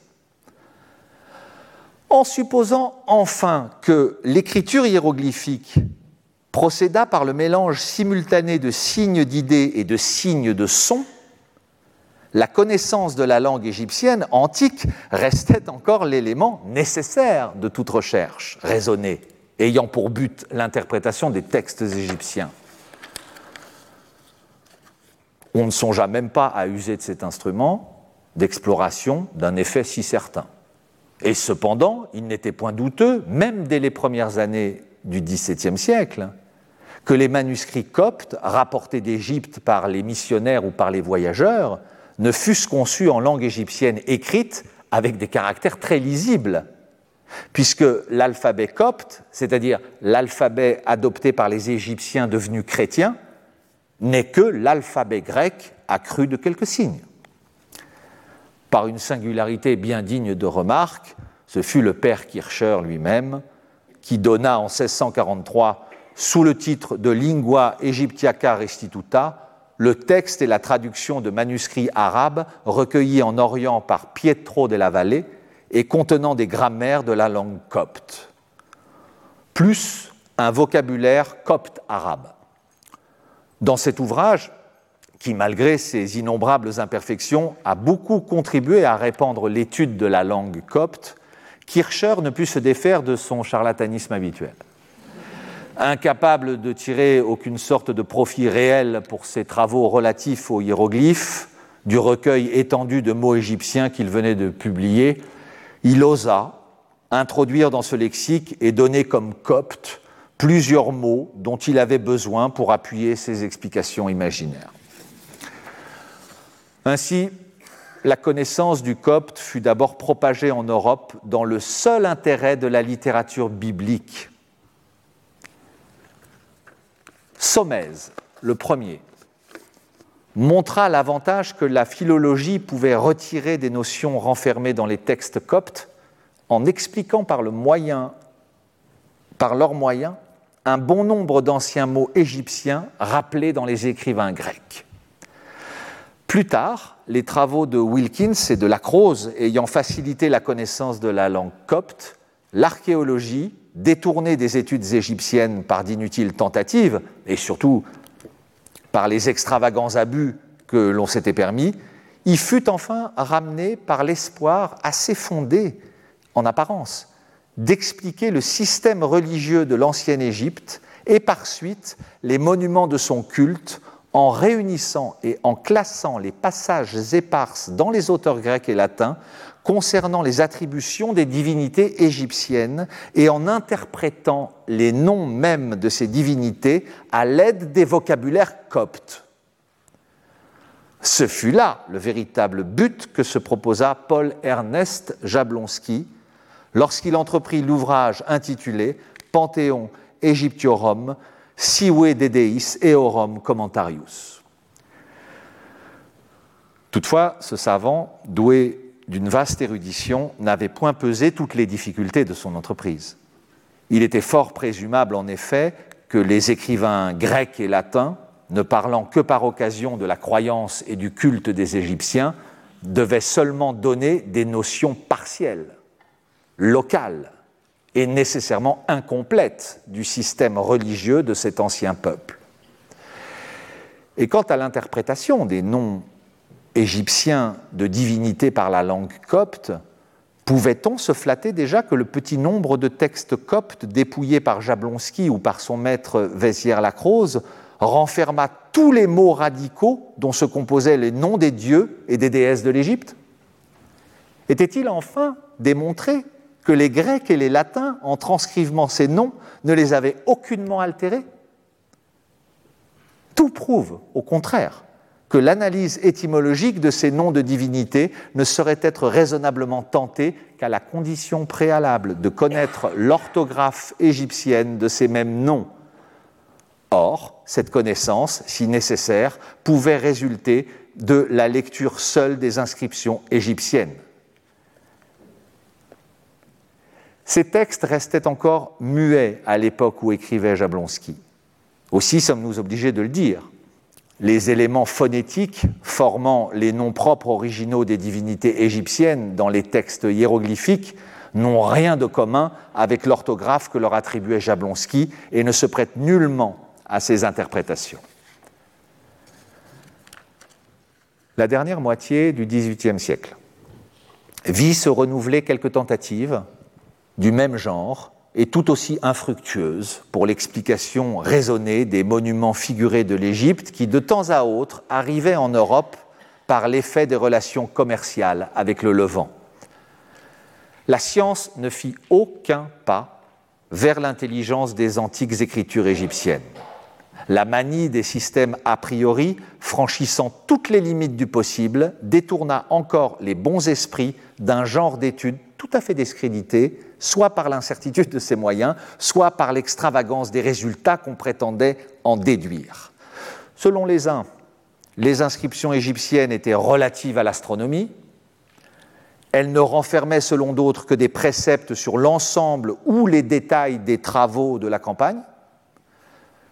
En supposant enfin que l'écriture hiéroglyphique procéda par le mélange simultané de signes d'idées et de signes de sons, la connaissance de la langue égyptienne antique restait encore l'élément nécessaire de toute recherche raisonnée, ayant pour but l'interprétation des textes égyptiens. On ne songea même pas à user de cet instrument d'exploration d'un effet si certain. Et cependant, il n'était point douteux, même dès les premières années du XVIIe siècle, que les manuscrits coptes rapportés d'Égypte par les missionnaires ou par les voyageurs ne fussent conçus en langue égyptienne écrite avec des caractères très lisibles, puisque l'alphabet copte, c'est-à-dire l'alphabet adopté par les Égyptiens devenus chrétiens, n'est que l'alphabet grec accru de quelques signes. Par une singularité bien digne de remarque, ce fut le père Kircher lui-même qui donna en 1643, sous le titre de Lingua Egyptiaca Restituta, le texte et la traduction de manuscrits arabes recueillis en Orient par Pietro la Valle et contenant des grammaires de la langue copte, plus un vocabulaire copte arabe. Dans cet ouvrage, qui malgré ses innombrables imperfections a beaucoup contribué à répandre l'étude de la langue copte, Kircher ne put se défaire de son charlatanisme habituel incapable de tirer aucune sorte de profit réel pour ses travaux relatifs aux hiéroglyphes, du recueil étendu de mots égyptiens qu'il venait de publier, il osa introduire dans ce lexique et donner comme copte plusieurs mots dont il avait besoin pour appuyer ses explications imaginaires. Ainsi, la connaissance du copte fut d'abord propagée en Europe dans le seul intérêt de la littérature biblique Sommèse, le premier, montra l'avantage que la philologie pouvait retirer des notions renfermées dans les textes coptes en expliquant par, le moyen, par leur moyen un bon nombre d'anciens mots égyptiens rappelés dans les écrivains grecs. Plus tard, les travaux de Wilkins et de Lacrose ayant facilité la connaissance de la langue copte, l'archéologie détourné des études égyptiennes par d'inutiles tentatives, et surtout par les extravagants abus que l'on s'était permis, il fut enfin ramené par l'espoir assez fondé, en apparence, d'expliquer le système religieux de l'ancienne Égypte et par suite les monuments de son culte en réunissant et en classant les passages éparses dans les auteurs grecs et latins concernant les attributions des divinités égyptiennes et en interprétant les noms mêmes de ces divinités à l'aide des vocabulaires coptes. Ce fut là le véritable but que se proposa Paul Ernest Jablonski lorsqu'il entreprit l'ouvrage intitulé Panthéon Egyptiorum Sive Dedeis Eorum Commentarius. Toutefois, ce savant, doué d'une vaste érudition, n'avait point pesé toutes les difficultés de son entreprise. Il était fort présumable, en effet, que les écrivains grecs et latins, ne parlant que par occasion de la croyance et du culte des Égyptiens, devaient seulement donner des notions partielles, locales et nécessairement incomplètes du système religieux de cet ancien peuple. Et quant à l'interprétation des noms égyptien de divinité par la langue copte, pouvait-on se flatter déjà que le petit nombre de textes coptes dépouillés par Jablonski ou par son maître Vézière-Lacrose renferma tous les mots radicaux dont se composaient les noms des dieux et des déesses de l'Égypte? Était-il enfin démontré que les Grecs et les Latins, en transcrivant ces noms, ne les avaient aucunement altérés Tout prouve, au contraire, que l'analyse étymologique de ces noms de divinités ne saurait être raisonnablement tentée qu'à la condition préalable de connaître l'orthographe égyptienne de ces mêmes noms. Or, cette connaissance, si nécessaire, pouvait résulter de la lecture seule des inscriptions égyptiennes. Ces textes restaient encore muets à l'époque où écrivait Jablonski. Aussi sommes-nous obligés de le dire. Les éléments phonétiques formant les noms propres originaux des divinités égyptiennes dans les textes hiéroglyphiques n'ont rien de commun avec l'orthographe que leur attribuait Jablonski et ne se prêtent nullement à ces interprétations. La dernière moitié du XVIIIe siècle vit se renouveler quelques tentatives du même genre et tout aussi infructueuses pour l'explication raisonnée des monuments figurés de l'Égypte qui, de temps à autre, arrivaient en Europe par l'effet des relations commerciales avec le Levant. La science ne fit aucun pas vers l'intelligence des antiques écritures égyptiennes. La manie des systèmes a priori, franchissant toutes les limites du possible, détourna encore les bons esprits d'un genre d'études tout à fait discrédité, soit par l'incertitude de ses moyens, soit par l'extravagance des résultats qu'on prétendait en déduire. Selon les uns, les inscriptions égyptiennes étaient relatives à l'astronomie, elles ne renfermaient selon d'autres que des préceptes sur l'ensemble ou les détails des travaux de la campagne,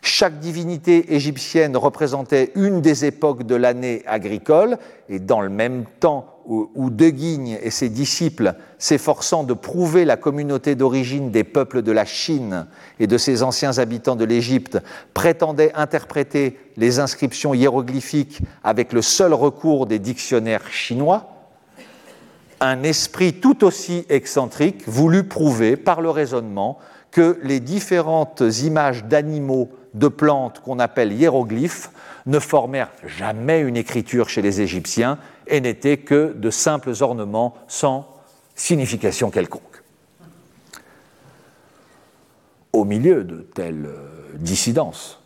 chaque divinité égyptienne représentait une des époques de l'année agricole, et dans le même temps où De Guigne et ses disciples, s'efforçant de prouver la communauté d'origine des peuples de la Chine et de ses anciens habitants de l'Égypte, prétendaient interpréter les inscriptions hiéroglyphiques avec le seul recours des dictionnaires chinois, un esprit tout aussi excentrique voulut prouver par le raisonnement que les différentes images d'animaux de plantes qu'on appelle hiéroglyphes ne formèrent jamais une écriture chez les Égyptiens et n'étaient que de simples ornements sans signification quelconque. Au milieu de telles euh, dissidences,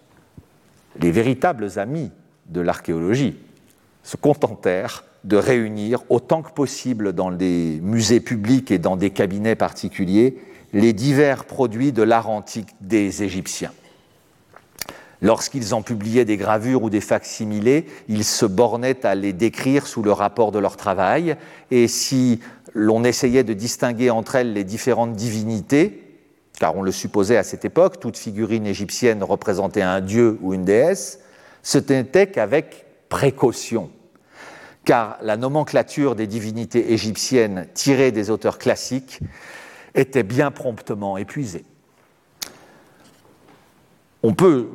les véritables amis de l'archéologie se contentèrent de réunir autant que possible dans des musées publics et dans des cabinets particuliers les divers produits de l'art antique des Égyptiens. Lorsqu'ils en publiaient des gravures ou des facsimilés, ils se bornaient à les décrire sous le rapport de leur travail, et si l'on essayait de distinguer entre elles les différentes divinités, car on le supposait à cette époque, toute figurine égyptienne représentait un dieu ou une déesse, ce n'était qu'avec précaution, car la nomenclature des divinités égyptiennes tirées des auteurs classiques était bien promptement épuisée. On peut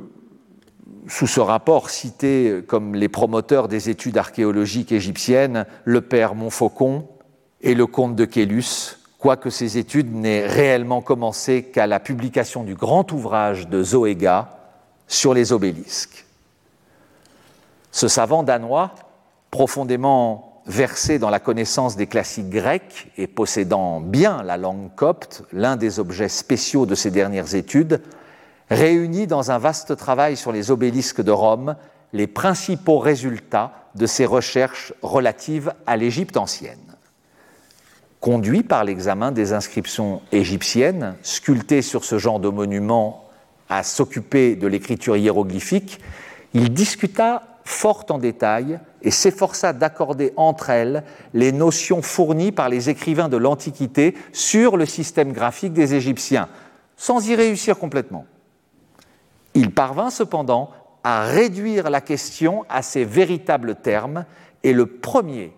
sous ce rapport cité comme les promoteurs des études archéologiques égyptiennes le père Montfaucon et le comte de Quélus, quoique ces études n'aient réellement commencé qu'à la publication du grand ouvrage de Zoéga sur les obélisques. Ce savant danois, profondément versé dans la connaissance des classiques grecs et possédant bien la langue copte, l'un des objets spéciaux de ses dernières études, réunit dans un vaste travail sur les obélisques de Rome les principaux résultats de ses recherches relatives à l'Égypte ancienne. Conduit par l'examen des inscriptions égyptiennes, sculptées sur ce genre de monuments à s'occuper de l'écriture hiéroglyphique, il discuta fort en détail et s'efforça d'accorder entre elles les notions fournies par les écrivains de l'Antiquité sur le système graphique des Égyptiens, sans y réussir complètement. Il parvint cependant à réduire la question à ses véritables termes, et le premier,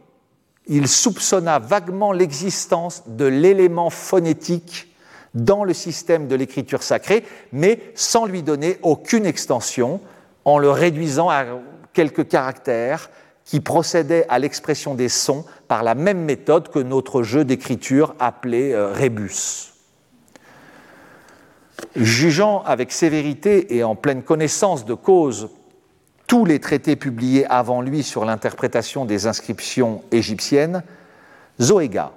il soupçonna vaguement l'existence de l'élément phonétique dans le système de l'écriture sacrée, mais sans lui donner aucune extension, en le réduisant à quelques caractères qui procédaient à l'expression des sons par la même méthode que notre jeu d'écriture appelé euh, rébus jugeant avec sévérité et en pleine connaissance de cause tous les traités publiés avant lui sur l'interprétation des inscriptions égyptiennes, Zoéga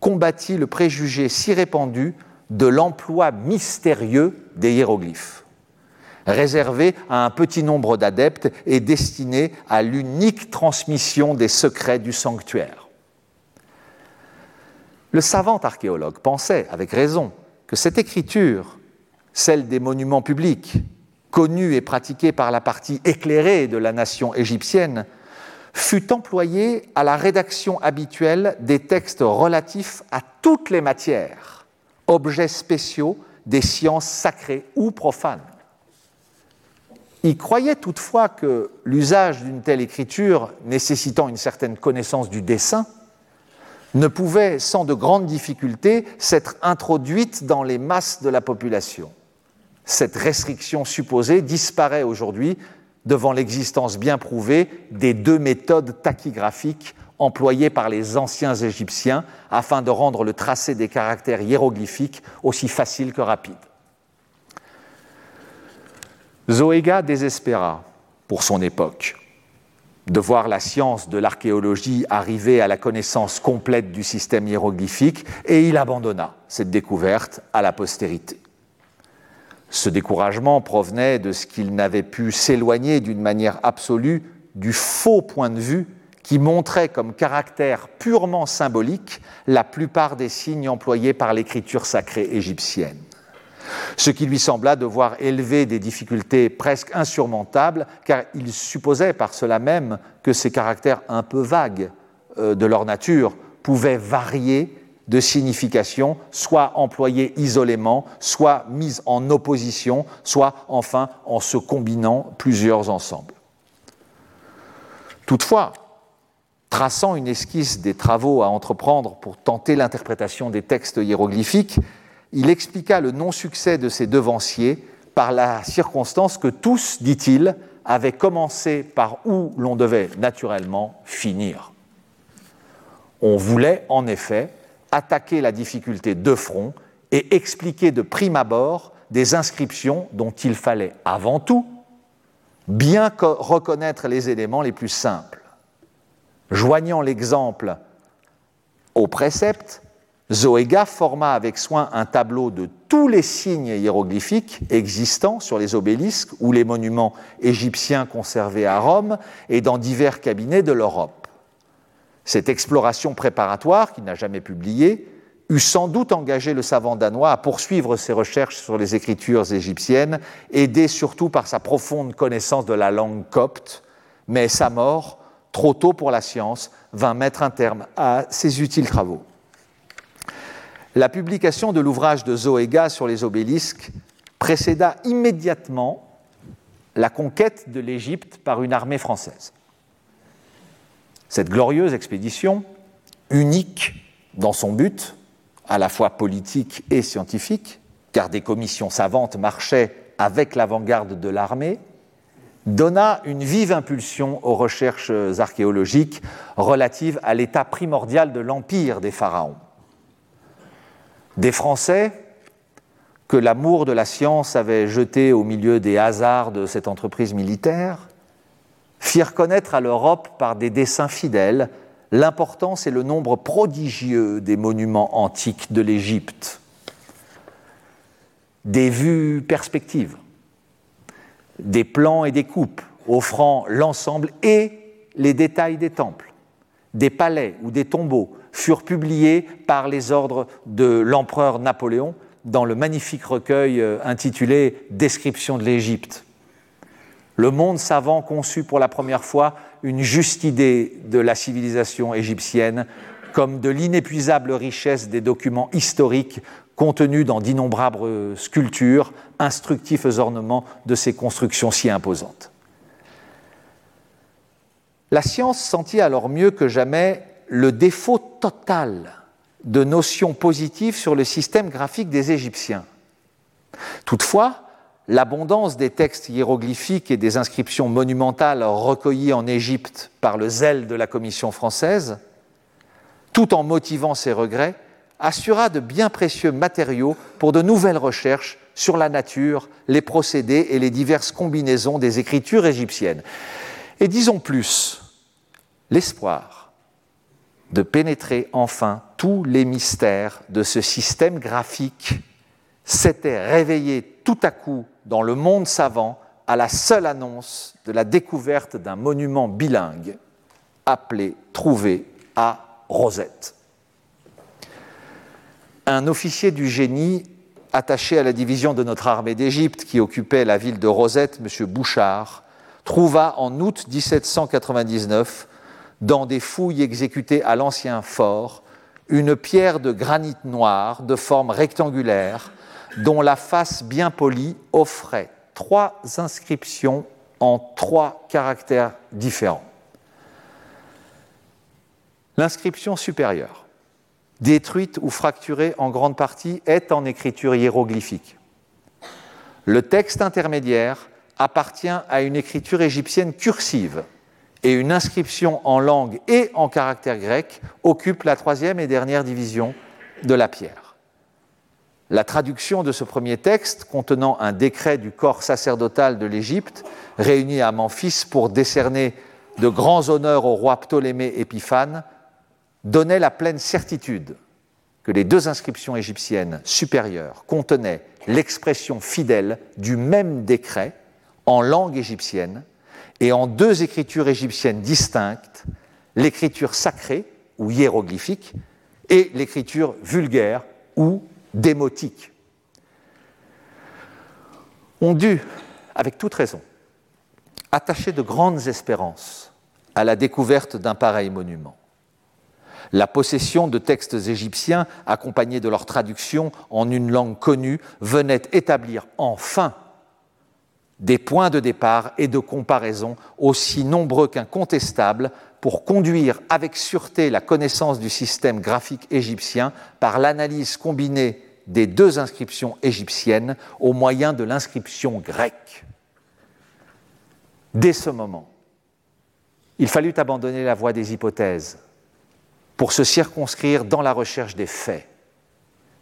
combattit le préjugé si répandu de l'emploi mystérieux des hiéroglyphes, réservé à un petit nombre d'adeptes et destiné à l'unique transmission des secrets du sanctuaire. Le savant archéologue pensait, avec raison, que cette écriture celle des monuments publics, connue et pratiquée par la partie éclairée de la nation égyptienne, fut employé à la rédaction habituelle des textes relatifs à toutes les matières, objets spéciaux des sciences sacrées ou profanes. Il croyait toutefois que l'usage d'une telle écriture, nécessitant une certaine connaissance du dessin, ne pouvait sans de grandes difficultés s'être introduite dans les masses de la population. Cette restriction supposée disparaît aujourd'hui devant l'existence bien prouvée des deux méthodes tachygraphiques employées par les anciens Égyptiens afin de rendre le tracé des caractères hiéroglyphiques aussi facile que rapide. Zoéga désespéra pour son époque de voir la science de l'archéologie arriver à la connaissance complète du système hiéroglyphique et il abandonna cette découverte à la postérité. Ce découragement provenait de ce qu'il n'avait pu s'éloigner d'une manière absolue du faux point de vue qui montrait comme caractère purement symbolique la plupart des signes employés par l'écriture sacrée égyptienne. Ce qui lui sembla devoir élever des difficultés presque insurmontables, car il supposait par cela même que ces caractères un peu vagues euh, de leur nature pouvaient varier de signification, soit employés isolément, soit mis en opposition, soit enfin en se combinant plusieurs ensembles. Toutefois, traçant une esquisse des travaux à entreprendre pour tenter l'interprétation des textes hiéroglyphiques, il expliqua le non-succès de ses devanciers par la circonstance que tous, dit-il, avaient commencé par où l'on devait naturellement finir. On voulait en effet attaquer la difficulté de front et expliquer de prime abord des inscriptions dont il fallait avant tout bien reconnaître les éléments les plus simples. Joignant l'exemple au précepte, Zoéga forma avec soin un tableau de tous les signes hiéroglyphiques existants sur les obélisques ou les monuments égyptiens conservés à Rome et dans divers cabinets de l'Europe. Cette exploration préparatoire, qu'il n'a jamais publiée, eut sans doute engagé le savant danois à poursuivre ses recherches sur les écritures égyptiennes, aidé surtout par sa profonde connaissance de la langue copte, mais sa mort, trop tôt pour la science, vint mettre un terme à ses utiles travaux. La publication de l'ouvrage de Zoéga sur les obélisques précéda immédiatement la conquête de l'Égypte par une armée française. Cette glorieuse expédition, unique dans son but, à la fois politique et scientifique, car des commissions savantes marchaient avec l'avant-garde de l'armée, donna une vive impulsion aux recherches archéologiques relatives à l'état primordial de l'empire des pharaons. Des Français que l'amour de la science avait jetés au milieu des hasards de cette entreprise militaire, firent connaître à l'Europe par des dessins fidèles l'importance et le nombre prodigieux des monuments antiques de l'Égypte, des vues perspectives, des plans et des coupes offrant l'ensemble et les détails des temples, des palais ou des tombeaux furent publiés par les ordres de l'empereur Napoléon dans le magnifique recueil euh, intitulé Description de l'Égypte le monde savant conçut pour la première fois une juste idée de la civilisation égyptienne comme de l'inépuisable richesse des documents historiques contenus dans d'innombrables sculptures, instructifs ornements de ces constructions si imposantes. La science sentit alors mieux que jamais le défaut total de notions positives sur le système graphique des Égyptiens. Toutefois, l'abondance des textes hiéroglyphiques et des inscriptions monumentales recueillies en Égypte par le zèle de la Commission française, tout en motivant ses regrets, assura de bien précieux matériaux pour de nouvelles recherches sur la nature, les procédés et les diverses combinaisons des écritures égyptiennes. Et disons plus, l'espoir de pénétrer enfin tous les mystères de ce système graphique s'était réveillé tout à coup dans le monde savant à la seule annonce de la découverte d'un monument bilingue appelé Trouvé à Rosette. Un officier du génie attaché à la division de notre armée d'Égypte qui occupait la ville de Rosette, M. Bouchard, trouva en août 1799 dans des fouilles exécutées à l'ancien fort, une pierre de granit noir de forme rectangulaire dont la face bien polie offrait trois inscriptions en trois caractères différents. L'inscription supérieure, détruite ou fracturée en grande partie, est en écriture hiéroglyphique. Le texte intermédiaire appartient à une écriture égyptienne cursive et une inscription en langue et en caractère grec occupe la troisième et dernière division de la pierre. La traduction de ce premier texte, contenant un décret du corps sacerdotal de l'Égypte, réuni à Memphis pour décerner de grands honneurs au roi Ptolémée Épiphane, donnait la pleine certitude que les deux inscriptions égyptiennes supérieures contenaient l'expression fidèle du même décret en langue égyptienne et en deux écritures égyptiennes distinctes, l'écriture sacrée ou hiéroglyphique et l'écriture vulgaire ou démotique. On dut, avec toute raison, attacher de grandes espérances à la découverte d'un pareil monument. La possession de textes égyptiens, accompagnés de leur traduction en une langue connue, venait établir enfin des points de départ et de comparaison aussi nombreux qu'incontestables pour conduire avec sûreté la connaissance du système graphique égyptien par l'analyse combinée des deux inscriptions égyptiennes au moyen de l'inscription grecque. Dès ce moment, il fallut abandonner la voie des hypothèses pour se circonscrire dans la recherche des faits.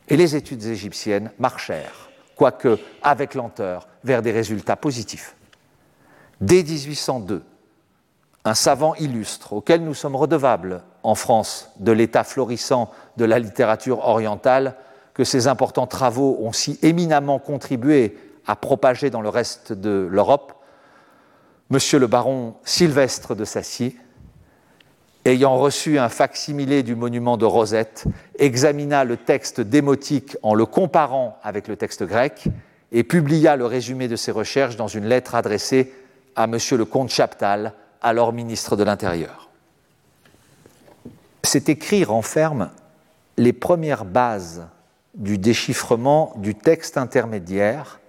Et les études égyptiennes marchèrent, quoique avec lenteur, vers des résultats positifs. Dès 1802, un savant illustre auquel nous sommes redevables en France de l'état florissant de la littérature orientale que ces importants travaux ont si éminemment contribué à propager dans le reste de l'Europe, Monsieur le baron Sylvestre de Sacy, ayant reçu un fac-similé du monument de Rosette, examina le texte démotique en le comparant avec le texte grec et publia le résumé de ses recherches dans une lettre adressée à M. le comte Chaptal, alors ministre de l'Intérieur. Cet écrit renferme les premières bases du déchiffrement du texte intermédiaire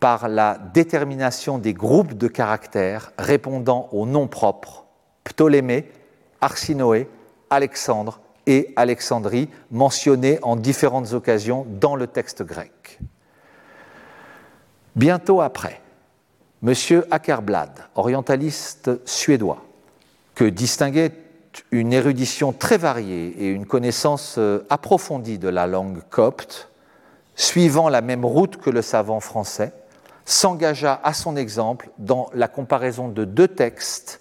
par la détermination des groupes de caractères répondant aux noms propres Ptolémée, Arsinoé, Alexandre et Alexandrie, mentionnés en différentes occasions dans le texte grec. Bientôt après, M. Ackerblad, orientaliste suédois, que distinguait une érudition très variée et une connaissance euh, approfondie de la langue copte, suivant la même route que le savant français, s'engagea à son exemple dans la comparaison de deux textes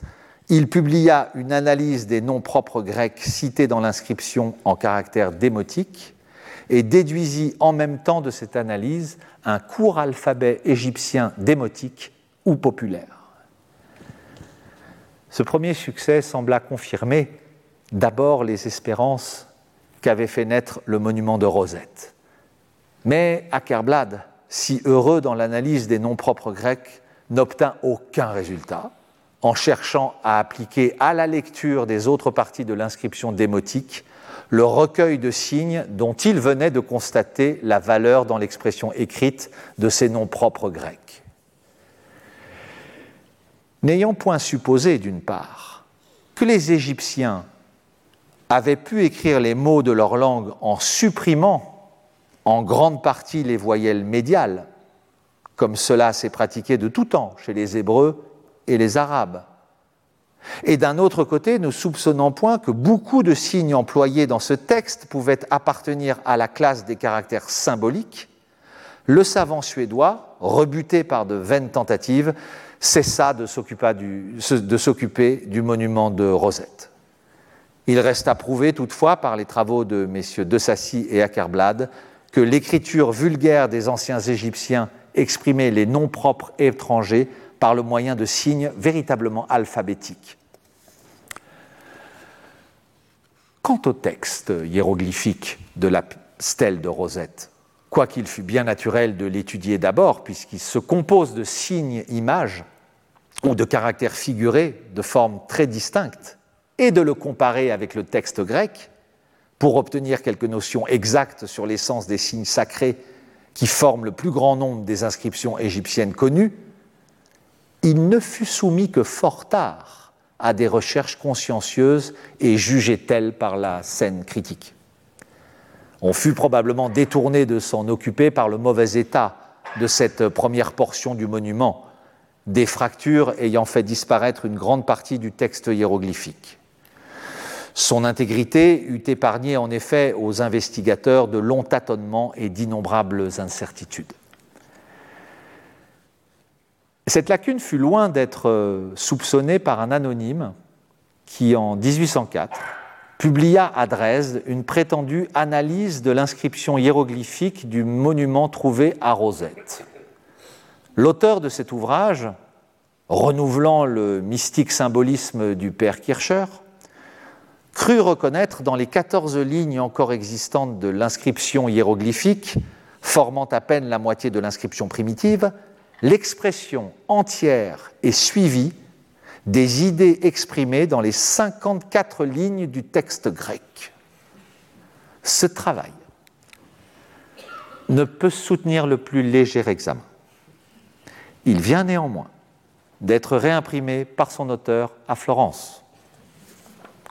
il publia une analyse des noms propres grecs cités dans l'inscription en caractère démotique et déduisit en même temps de cette analyse un court alphabet égyptien démotique ou populaire. Ce premier succès sembla confirmer d'abord les espérances qu'avait fait naître le monument de Rosette. Mais Ackerblad, si heureux dans l'analyse des noms propres grecs, n'obtint aucun résultat en cherchant à appliquer à la lecture des autres parties de l'inscription démotique le recueil de signes dont il venait de constater la valeur dans l'expression écrite de ces noms propres grecs. N'ayant point supposé, d'une part, que les Égyptiens avaient pu écrire les mots de leur langue en supprimant en grande partie les voyelles médiales, comme cela s'est pratiqué de tout temps chez les Hébreux et les Arabes. Et d'un autre côté, nous soupçonnons point que beaucoup de signes employés dans ce texte pouvaient appartenir à la classe des caractères symboliques. Le savant suédois, rebuté par de vaines tentatives, cessa de s'occuper du, monument de Rosette. Il reste à prouver toutefois par les travaux de messieurs De Sassy et Ackerblad que l'écriture vulgaire des anciens Égyptiens exprimait les noms propres étrangers par le moyen de signes véritablement alphabétiques. Quant au texte hiéroglyphique de la stèle de Rosette, quoiqu'il fût bien naturel de l'étudier d'abord, puisqu'il se compose de signes images ou de caractères figurés de formes très distinctes, et de le comparer avec le texte grec pour obtenir quelques notions exactes sur l'essence des signes sacrés qui forment le plus grand nombre des inscriptions égyptiennes connues, il ne fut soumis que fort tard à des recherches consciencieuses et jugé tel par la scène critique. On fut probablement détourné de s'en occuper par le mauvais état de cette première portion du monument, des fractures ayant fait disparaître une grande partie du texte hiéroglyphique. Son intégrité eût épargné en effet aux investigateurs de longs tâtonnements et d'innombrables incertitudes. Cette lacune fut loin d'être euh, soupçonnée par un anonyme qui, en 1804, publia à Dresde une prétendue analyse de l'inscription hiéroglyphique du monument trouvé à Rosette. L'auteur de cet ouvrage, renouvelant le mystique symbolisme du père Kircher, crut reconnaître dans les 14 lignes encore existantes de l'inscription hiéroglyphique, formant à peine la moitié de l'inscription primitive, l'expression entière et suivie des idées exprimées dans les 54 lignes du texte grec. Ce travail ne peut soutenir le plus léger examen. Il vient néanmoins d'être réimprimé par son auteur à Florence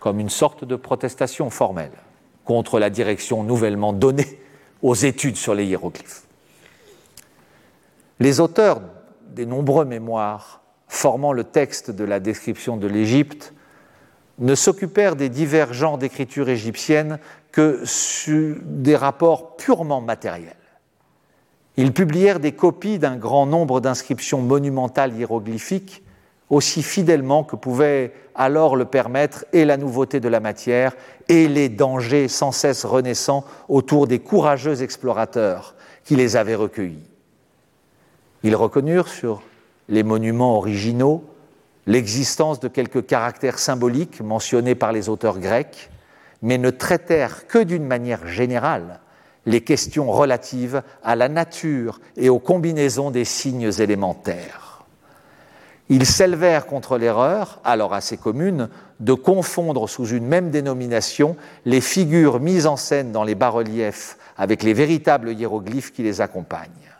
comme une sorte de protestation formelle contre la direction nouvellement donnée aux études sur les hiéroglyphes. Les auteurs des nombreux mémoires formant le texte de la description de l'Égypte ne s'occupèrent des divers genres d'écriture égyptienne que sur des rapports purement matériels. Ils publièrent des copies d'un grand nombre d'inscriptions monumentales hiéroglyphiques aussi fidèlement que pouvait alors le permettre et la nouveauté de la matière et les dangers sans cesse renaissants autour des courageux explorateurs qui les avaient recueillis. Ils reconnurent sur les monuments originaux l'existence de quelques caractères symboliques mentionnés par les auteurs grecs, mais ne traitèrent que d'une manière générale les questions relatives à la nature et aux combinaisons des signes élémentaires. Ils s'élevèrent contre l'erreur, alors assez commune, de confondre sous une même dénomination les figures mises en scène dans les bas-reliefs avec les véritables hiéroglyphes qui les accompagnent.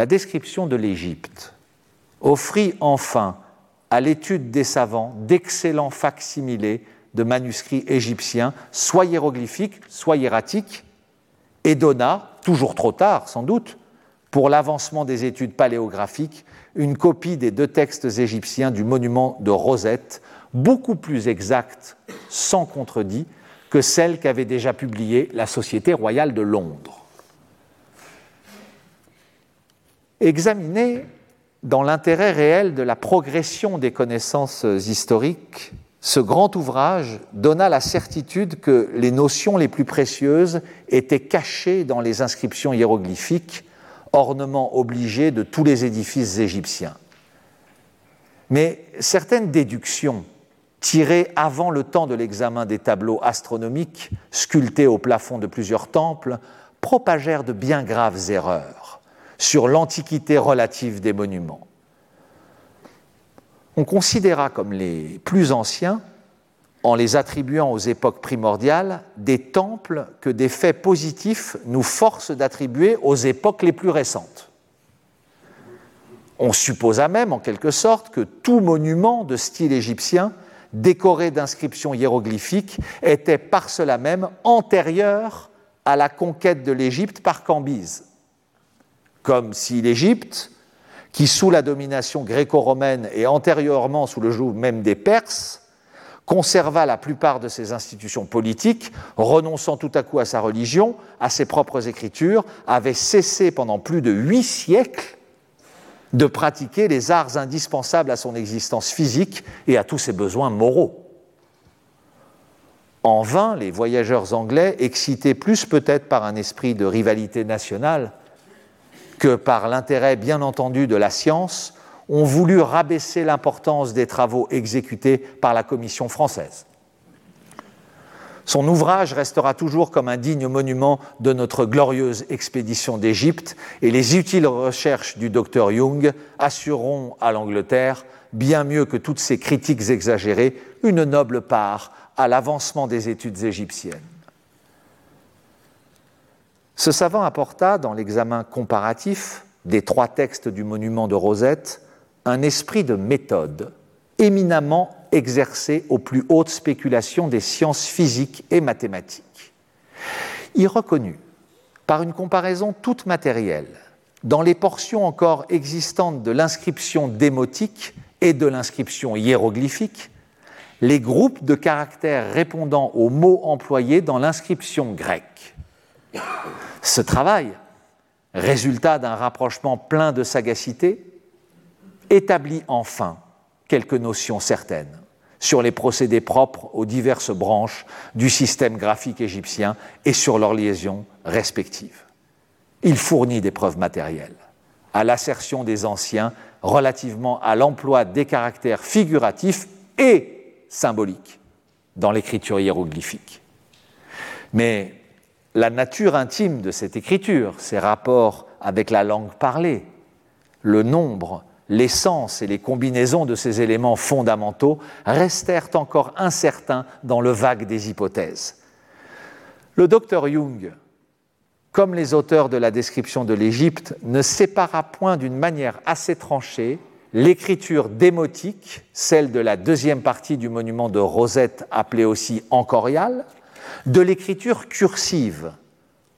La description de l'Égypte offrit enfin à l'étude des savants d'excellents facsimilés de manuscrits égyptiens, soit hiéroglyphiques, soit hiératiques, et donna, toujours trop tard sans doute, pour l'avancement des études paléographiques, une copie des deux textes égyptiens du monument de Rosette, beaucoup plus exacte, sans contredit, que celle qu'avait déjà publiée la Société royale de Londres. Examiné dans l'intérêt réel de la progression des connaissances historiques, ce grand ouvrage donna la certitude que les notions les plus précieuses étaient cachées dans les inscriptions hiéroglyphiques ornement obligé de tous les édifices égyptiens. Mais certaines déductions tirées avant le temps de l'examen des tableaux astronomiques sculptés au plafond de plusieurs temples propagèrent de bien graves erreurs sur l'antiquité relative des monuments. On considéra comme les plus anciens en les attribuant aux époques primordiales, des temples que des faits positifs nous forcent d'attribuer aux époques les plus récentes. On supposa même, en quelque sorte, que tout monument de style égyptien, décoré d'inscriptions hiéroglyphiques, était par cela même antérieur à la conquête de l'Égypte par Cambyse. Comme si l'Égypte, qui sous la domination gréco-romaine et antérieurement sous le joug même des Perses, conserva la plupart de ses institutions politiques, renonçant tout à coup à sa religion, à ses propres écritures, avait cessé pendant plus de huit siècles de pratiquer les arts indispensables à son existence physique et à tous ses besoins moraux. En vain, les voyageurs anglais, excités plus peut-être par un esprit de rivalité nationale que par l'intérêt bien entendu de la science, ont voulu rabaisser l'importance des travaux exécutés par la Commission française. Son ouvrage restera toujours comme un digne monument de notre glorieuse expédition d'Égypte et les utiles recherches du docteur Jung assureront à l'Angleterre, bien mieux que toutes ces critiques exagérées, une noble part à l'avancement des études égyptiennes. Ce savant apporta, dans l'examen comparatif des trois textes du monument de Rosette, un esprit de méthode éminemment exercé aux plus hautes spéculations des sciences physiques et mathématiques. Il reconnut, par une comparaison toute matérielle, dans les portions encore existantes de l'inscription démotique et de l'inscription hiéroglyphique, les groupes de caractères répondant aux mots employés dans l'inscription grecque. Ce travail, résultat d'un rapprochement plein de sagacité, établit enfin quelques notions certaines sur les procédés propres aux diverses branches du système graphique égyptien et sur leurs liaisons respectives. Il fournit des preuves matérielles à l'assertion des anciens relativement à l'emploi des caractères figuratifs et symboliques dans l'écriture hiéroglyphique. Mais la nature intime de cette écriture, ses rapports avec la langue parlée, le nombre, l'essence et les combinaisons de ces éléments fondamentaux restèrent encore incertains dans le vague des hypothèses. Le docteur Jung, comme les auteurs de la description de l'Égypte, ne sépara point d'une manière assez tranchée l'écriture démotique, celle de la deuxième partie du monument de Rosette appelée aussi encoriale, de l'écriture cursive,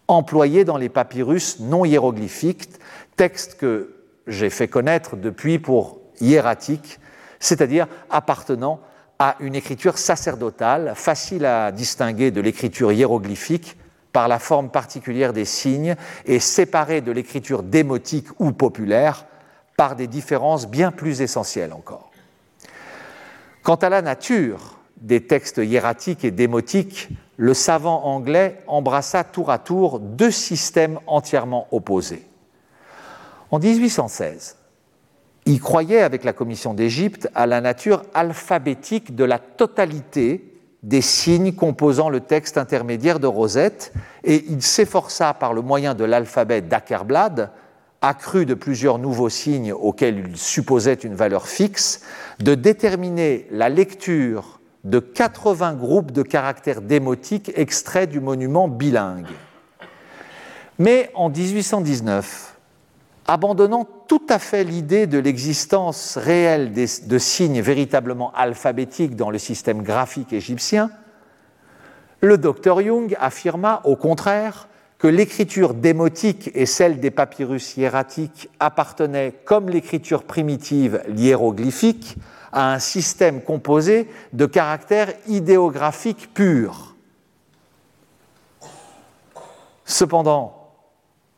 employée dans les papyrus non hiéroglyphiques, texte que j'ai fait connaître depuis pour hiératique, c'est-à-dire appartenant à une écriture sacerdotale, facile à distinguer de l'écriture hiéroglyphique par la forme particulière des signes et séparée de l'écriture démotique ou populaire par des différences bien plus essentielles encore. Quant à la nature des textes hiératiques et démotiques, le savant anglais embrassa tour à tour deux systèmes entièrement opposés. En 1816, il croyait, avec la Commission d'Égypte, à la nature alphabétique de la totalité des signes composant le texte intermédiaire de Rosette, et il s'efforça, par le moyen de l'alphabet d'Ackerblad, accru de plusieurs nouveaux signes auxquels il supposait une valeur fixe, de déterminer la lecture de 80 groupes de caractères démotiques extraits du monument bilingue. Mais en 1819, abandonnant tout à fait l'idée de l'existence réelle de signes véritablement alphabétiques dans le système graphique égyptien, le docteur Jung affirma au contraire que l'écriture démotique et celle des papyrus hiératiques appartenaient, comme l'écriture primitive, l'hiéroglyphique, à un système composé de caractères idéographiques purs. Cependant,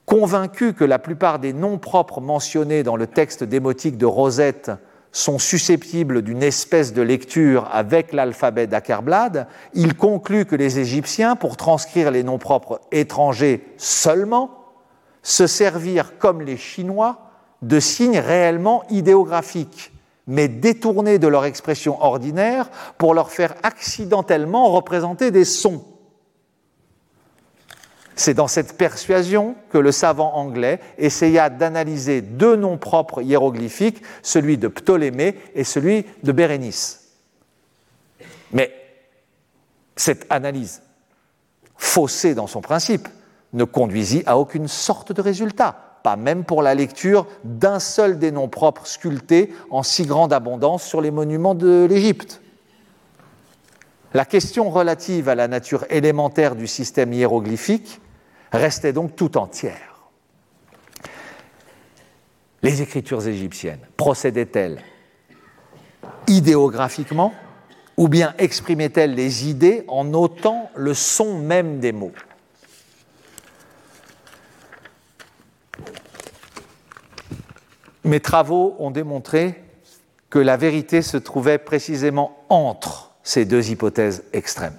convaincu que la plupart des noms propres mentionnés dans le texte démotique de Rosette sont susceptibles d'une espèce de lecture avec l'alphabet d'Ackerblad, il conclut que les Égyptiens, pour transcrire les noms propres étrangers seulement, se servirent, comme les Chinois, de signes réellement idéographiques mais détournés de leur expression ordinaire pour leur faire accidentellement représenter des sons. C'est dans cette persuasion que le savant anglais essaya d'analyser deux noms propres hiéroglyphiques, celui de Ptolémée et celui de Bérénice. Mais cette analyse, faussée dans son principe, ne conduisit à aucune sorte de résultat pas même pour la lecture d'un seul des noms propres sculptés en si grande abondance sur les monuments de l'Égypte. La question relative à la nature élémentaire du système hiéroglyphique restait donc tout entière. Les écritures égyptiennes procédaient-elles idéographiquement ou bien exprimaient-elles les idées en notant le son même des mots? Mes travaux ont démontré que la vérité se trouvait précisément entre ces deux hypothèses extrêmes.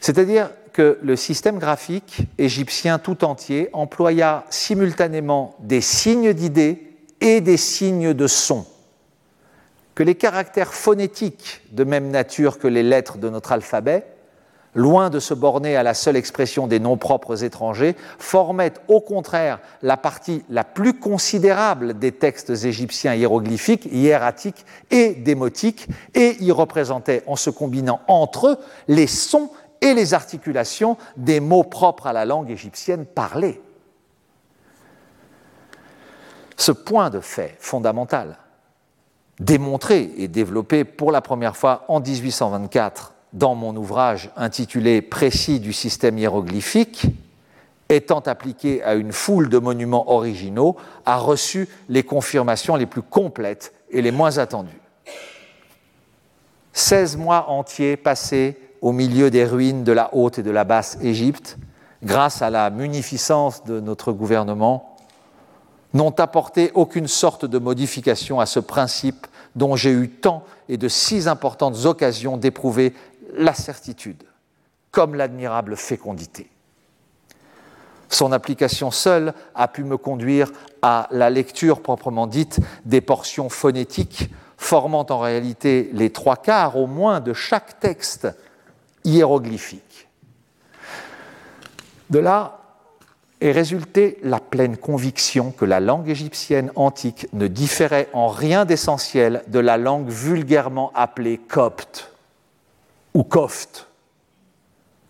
C'est-à-dire que le système graphique égyptien tout entier employa simultanément des signes d'idées et des signes de son, que les caractères phonétiques de même nature que les lettres de notre alphabet loin de se borner à la seule expression des noms propres étrangers, formaient au contraire la partie la plus considérable des textes égyptiens hiéroglyphiques, hiératiques et démotiques, et y représentaient, en se combinant entre eux, les sons et les articulations des mots propres à la langue égyptienne parlée. Ce point de fait fondamental, démontré et développé pour la première fois en 1824 dans mon ouvrage intitulé Précis du système hiéroglyphique, étant appliqué à une foule de monuments originaux, a reçu les confirmations les plus complètes et les moins attendues. 16 mois entiers passés au milieu des ruines de la haute et de la basse Égypte, grâce à la munificence de notre gouvernement, n'ont apporté aucune sorte de modification à ce principe dont j'ai eu tant et de si importantes occasions d'éprouver la certitude, comme l'admirable fécondité. Son application seule a pu me conduire à la lecture proprement dite des portions phonétiques formant en réalité les trois quarts au moins de chaque texte hiéroglyphique. De là est résultée la pleine conviction que la langue égyptienne antique ne différait en rien d'essentiel de la langue vulgairement appelée copte ou koft,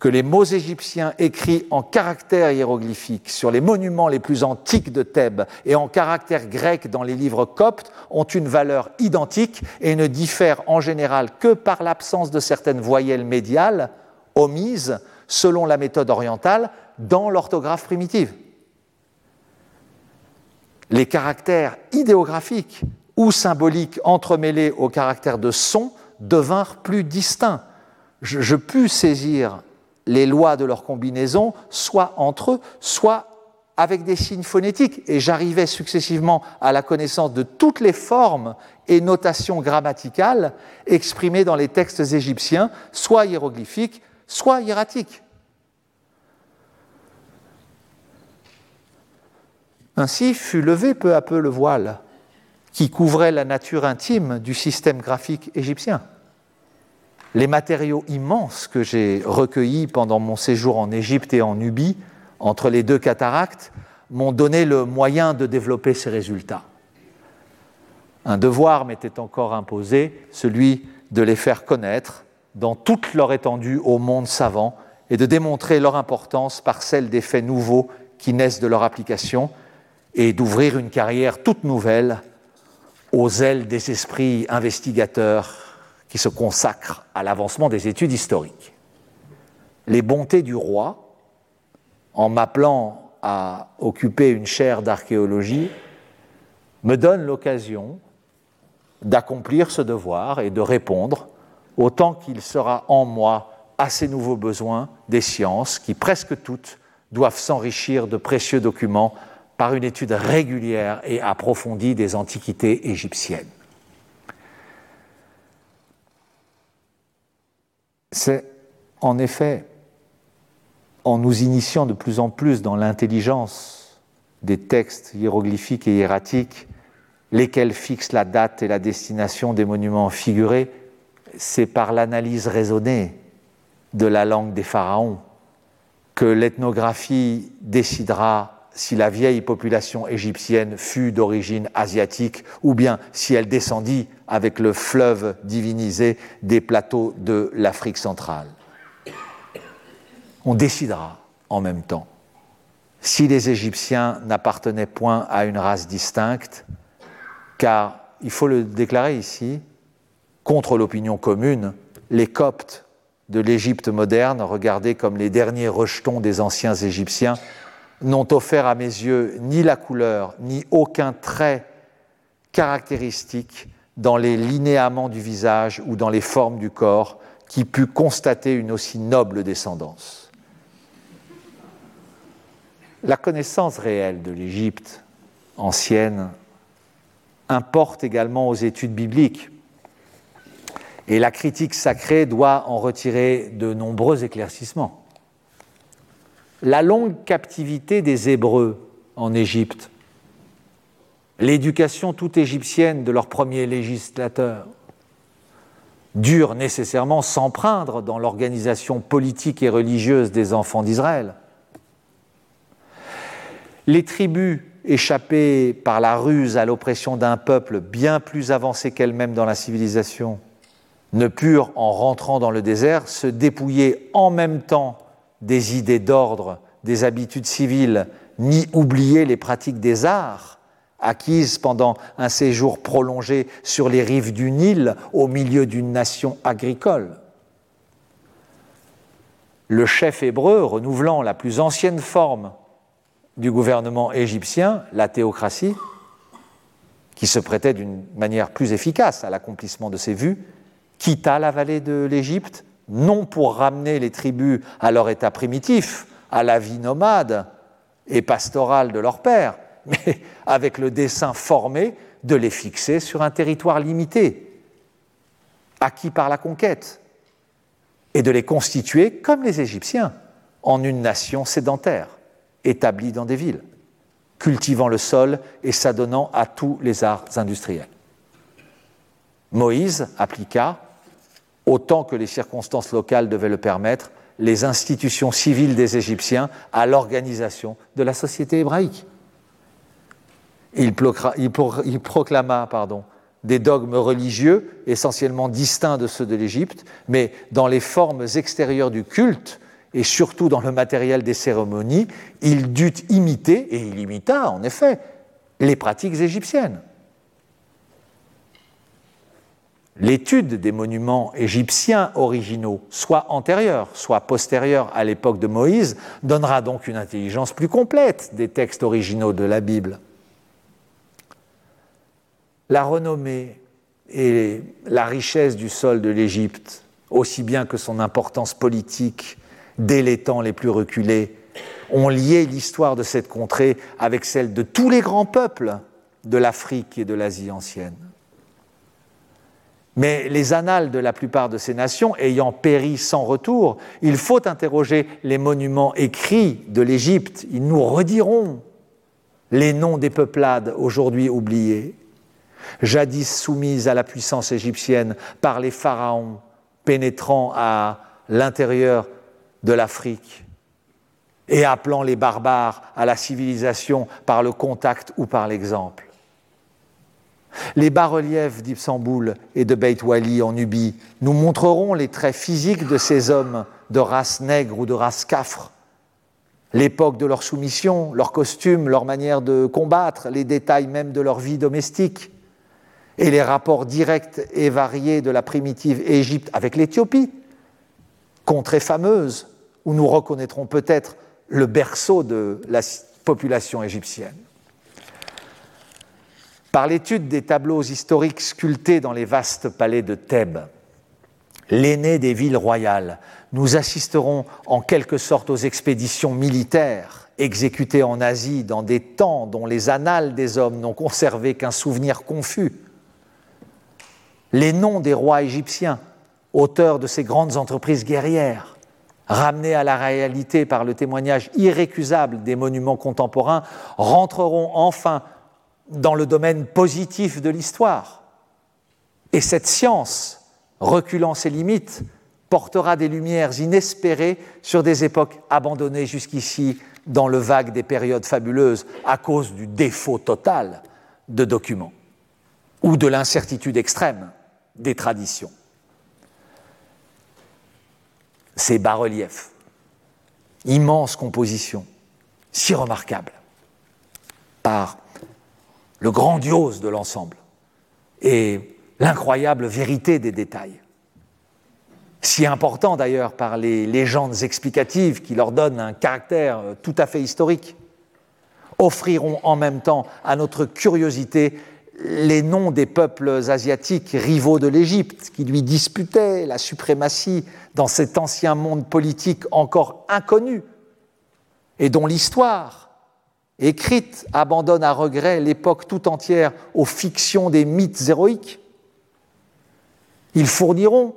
que les mots égyptiens écrits en caractères hiéroglyphiques sur les monuments les plus antiques de Thèbes et en caractères grecs dans les livres coptes ont une valeur identique et ne diffèrent en général que par l'absence de certaines voyelles médiales omises selon la méthode orientale dans l'orthographe primitive. Les caractères idéographiques ou symboliques entremêlés aux caractères de son devinrent plus distincts je, pus saisir les lois de leur combinaison, soit entre eux, soit avec des signes phonétiques, et j'arrivais successivement à la connaissance de toutes les formes et notations grammaticales exprimées dans les textes égyptiens, soit hiéroglyphiques, soit hiératiques. Ainsi fut levé peu à peu le voile qui couvrait la nature intime du système graphique égyptien les matériaux immenses que j'ai recueillis pendant mon séjour en Égypte et en Nubie, entre les deux cataractes, m'ont donné le moyen de développer ces résultats. Un devoir m'était encore imposé, celui de les faire connaître dans toute leur étendue au monde savant et de démontrer leur importance par celle des faits nouveaux qui naissent de leur application et d'ouvrir une carrière toute nouvelle aux ailes des esprits investigateurs qui se consacre à l'avancement des études historiques. Les bontés du roi, en m'appelant à occuper une chaire d'archéologie, me donnent l'occasion d'accomplir ce devoir et de répondre autant qu'il sera en moi à ces nouveaux besoins des sciences qui presque toutes doivent s'enrichir de précieux documents par une étude régulière et approfondie des antiquités égyptiennes. C'est en effet en nous initiant de plus en plus dans l'intelligence des textes hiéroglyphiques et hiératiques, lesquels fixent la date et la destination des monuments figurés, c'est par l'analyse raisonnée de la langue des pharaons que l'ethnographie décidera si la vieille population égyptienne fut d'origine asiatique ou bien si elle descendit avec le fleuve divinisé des plateaux de l'Afrique centrale. On décidera en même temps si les Égyptiens n'appartenaient point à une race distincte, car, il faut le déclarer ici, contre l'opinion commune, les Coptes de l'Égypte moderne, regardés comme les derniers rejetons des anciens Égyptiens, n'ont offert à mes yeux ni la couleur, ni aucun trait caractéristique dans les linéaments du visage ou dans les formes du corps qui pût constater une aussi noble descendance. La connaissance réelle de l'Égypte ancienne importe également aux études bibliques. Et la critique sacrée doit en retirer de nombreux éclaircissements la longue captivité des Hébreux en Égypte, l'éducation toute égyptienne de leur premier législateur, durent nécessairement s'empreindre dans l'organisation politique et religieuse des enfants d'Israël. Les tribus échappées par la ruse à l'oppression d'un peuple bien plus avancé qu'elles-mêmes dans la civilisation ne purent, en rentrant dans le désert, se dépouiller en même temps des idées d'ordre, des habitudes civiles, ni oublier les pratiques des arts acquises pendant un séjour prolongé sur les rives du Nil au milieu d'une nation agricole. Le chef hébreu, renouvelant la plus ancienne forme du gouvernement égyptien, la théocratie, qui se prêtait d'une manière plus efficace à l'accomplissement de ses vues, quitta la vallée de l'Égypte, non pour ramener les tribus à leur état primitif, à la vie nomade et pastorale de leur père, mais avec le dessein formé de les fixer sur un territoire limité, acquis par la conquête, et de les constituer, comme les Égyptiens, en une nation sédentaire, établie dans des villes, cultivant le sol et s'adonnant à tous les arts industriels. Moïse appliqua autant que les circonstances locales devaient le permettre, les institutions civiles des Égyptiens à l'organisation de la société hébraïque. Il, proclama des dogmes religieux essentiellement distincts de ceux de l'Égypte, mais dans les formes extérieures du culte et surtout dans le matériel des cérémonies, il dut imiter, et il imita en effet, les pratiques égyptiennes. l'étude des monuments égyptiens originaux, soit antérieure, soit postérieure à l'époque de Moïse, donnera donc une intelligence plus complète des textes originaux de la Bible. La renommée et la richesse du sol de l'Égypte, aussi bien que son importance politique dès les temps les plus reculés, ont lié l'histoire de cette contrée avec celle de tous les grands peuples de l'Afrique et de l'Asie ancienne. Mais les annales de la plupart de ces nations ayant péri sans retour, il faut interroger les monuments écrits de l'Égypte. Ils nous rediront les noms des peuplades aujourd'hui oubliées, jadis soumises à la puissance égyptienne par les pharaons pénétrant à l'intérieur de l'Afrique et appelant les barbares à la civilisation par le contact ou par l'exemple. Les bas-reliefs d'Ibsamboul et de Beit Wali en Nubie nous montreront les traits physiques de ces hommes de race nègre ou de race cafre, l'époque de leur soumission, leur costume, leur manière de combattre, les détails même de leur vie domestique, et les rapports directs et variés de la primitive Égypte avec l'Éthiopie, contrée fameuse, où nous reconnaîtrons peut-être le berceau de la population égyptienne. Par l'étude des tableaux historiques sculptés dans les vastes palais de Thèbes, l'aîné des villes royales, nous assisterons en quelque sorte aux expéditions militaires exécutées en Asie dans des temps dont les annales des hommes n'ont conservé qu'un souvenir confus. Les noms des rois égyptiens, auteurs de ces grandes entreprises guerrières, ramenés à la réalité par le témoignage irrécusable des monuments contemporains, rentreront enfin dans le domaine positif de l'histoire. Et cette science, reculant ses limites, portera des lumières inespérées sur des époques abandonnées jusqu'ici dans le vague des périodes fabuleuses à cause du défaut total de documents ou de l'incertitude extrême des traditions. Ces bas-reliefs, immenses compositions, si remarquables, par le grandiose de l'ensemble. Et l'incroyable vérité des détails. Si important d'ailleurs par les légendes explicatives qui leur donnent un caractère euh, tout à fait historique, offriront en même temps à notre curiosité les noms des peuples asiatiques rivaux de l'Égypte qui lui disputaient la suprématie dans cet ancien monde politique encore inconnu et dont l'histoire écrite abandonne à regret l'époque tout entière aux fictions des mythes héroïques. Ils fourniront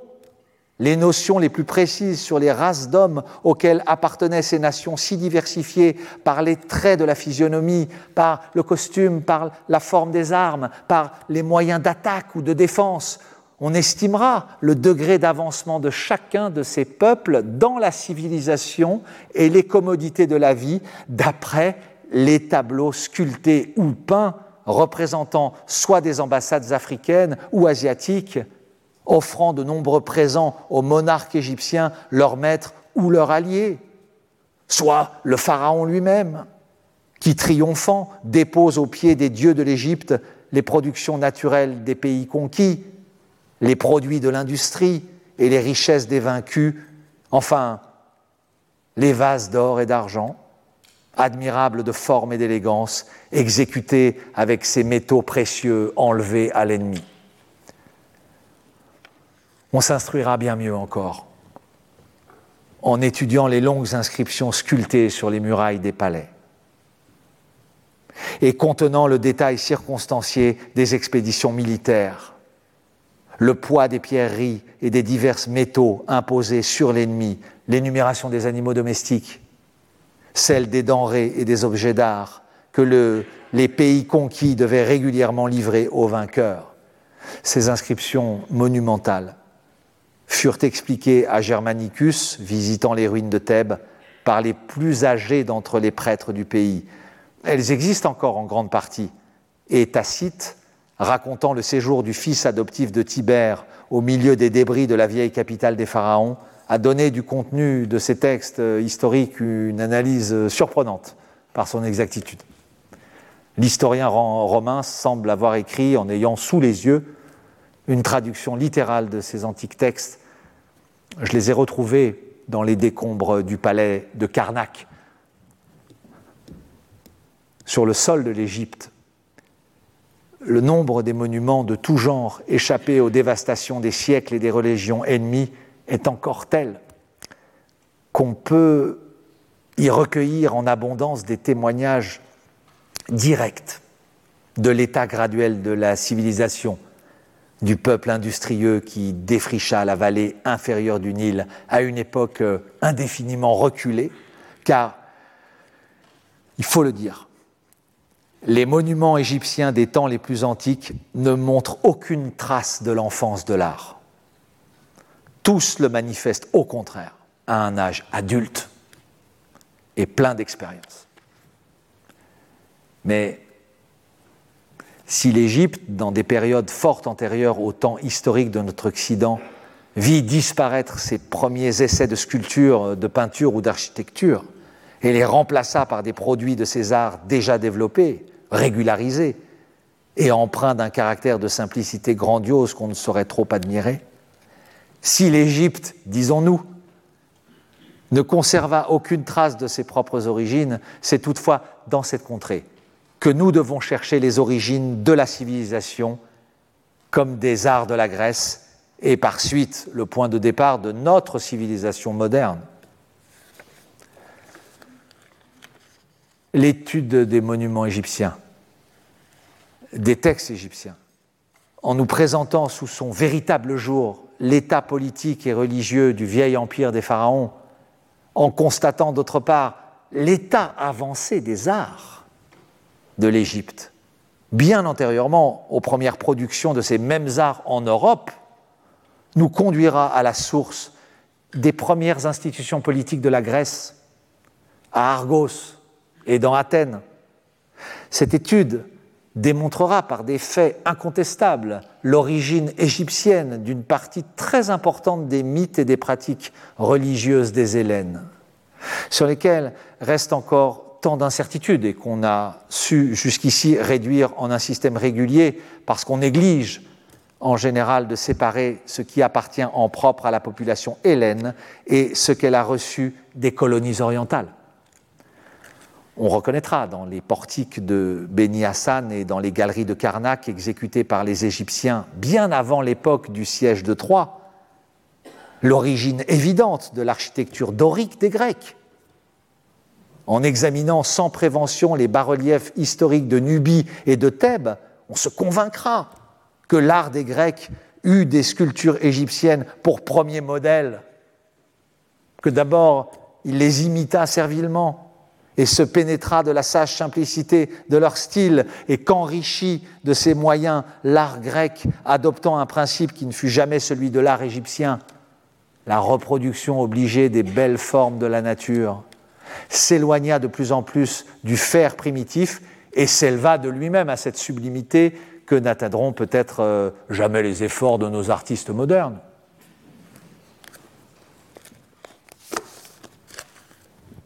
les notions les plus précises sur les races d'hommes auxquelles appartenaient ces nations si diversifiées par les traits de la physionomie, par le costume, par la forme des armes, par les moyens d'attaque ou de défense, on estimera le degré d'avancement de chacun de ces peuples dans la civilisation et les commodités de la vie d'après les tableaux sculptés ou peints représentant soit des ambassades africaines ou asiatiques, offrant de nombreux présents aux monarques égyptiens, leurs maîtres ou leurs alliés, soit le pharaon lui-même, qui, triomphant, dépose aux pieds des dieux de l'Égypte les productions naturelles des pays conquis, les produits de l'industrie et les richesses des vaincus, enfin les vases d'or et d'argent, admirables de forme et d'élégance, exécutés avec ces métaux précieux enlevés à l'ennemi. On s'instruira bien mieux encore en étudiant les longues inscriptions sculptées sur les murailles des palais et contenant le détail circonstancié des expéditions militaires le poids des pierreries et des divers métaux imposés sur l'ennemi, l'énumération des animaux domestiques, celle des denrées et des objets d'art que les pays conquis devaient régulièrement livrer aux vainqueurs. Ces inscriptions monumentales furent expliquées à Germanicus, visitant les ruines de Thèbes, par les plus âgés d'entre les prêtres du pays. Elles existent encore en grande partie, et Tacite racontant le séjour du fils adoptif de Tibère au milieu des débris de la vieille capitale des pharaons, a donné du contenu de ces textes historiques une analyse surprenante par son exactitude. L'historien romain semble avoir écrit, en ayant sous les yeux une traduction littérale de ces antiques textes. Je les ai retrouvés dans les décombres du palais de Karnak. Sur le sol de l'Égypte, le nombre des monuments de tout genre échappés aux dévastations des siècles et des religions ennemies est encore tel qu'on peut y recueillir en abondance des témoignages directs de l'état graduel de la civilisation du peuple industrieux qui défricha la vallée inférieure du Nil à une époque indéfiniment reculée, car, il faut le dire, les monuments égyptiens des temps les plus antiques ne montrent aucune trace de l'enfance de l'art. Tous le manifestent au contraire à un âge adulte et plein d'expérience. Mais si l'Égypte, dans des périodes fortes antérieures au temps historique de notre Occident, vit disparaître ses premiers essais de sculpture, de peinture ou d'architecture, et les remplaça par des produits de ces arts déjà développés, régularisé et empreint d'un caractère de simplicité grandiose qu'on ne saurait trop admirer, si l'Égypte, disons-nous, ne conserva aucune trace de ses propres origines, c'est toutefois dans cette contrée que nous devons chercher les origines de la civilisation comme des arts de la Grèce et par suite le point de départ de notre civilisation moderne. L'étude des monuments égyptiens des textes égyptiens, en nous présentant sous son véritable jour l'état politique et religieux du vieil empire des pharaons, en constatant d'autre part l'état avancé des arts de l'Égypte, bien antérieurement aux premières productions de ces mêmes arts en Europe, nous conduira à la source des premières institutions politiques de la Grèce, à Argos et dans Athènes. Cette étude démontrera par des faits incontestables l'origine égyptienne d'une partie très importante des mythes et des pratiques religieuses des Hélènes, sur lesquels reste encore d'incertitudes et qu'on a su jusqu'ici réduire en un système régulier parce qu'on néglige en général de séparer ce qui appartient en propre à la population hélène et ce qu'elle a reçu des colonies orientales on reconnaîtra dans les portiques de Beni Hassan et dans les galeries de Karnak exécutées par les Égyptiens bien avant l'époque du siège de Troie, l'origine évidente de l'architecture dorique des Grecs. En examinant sans prévention les bas-reliefs historiques de Nubie et de Thèbes, on se convaincra que l'art des Grecs eut des sculptures égyptiennes pour premier modèle, que d'abord il les imita servilement, et se pénétra de la sage simplicité de leur style et qu'enrichit de ses moyens l'art grec, adoptant un principe qui ne fut jamais celui de l'art égyptien, la reproduction obligée des belles formes de la nature, s'éloigna de plus en plus du fer primitif et s'éleva de lui-même à cette sublimité que n'atteindront peut-être euh, jamais les efforts de nos artistes modernes.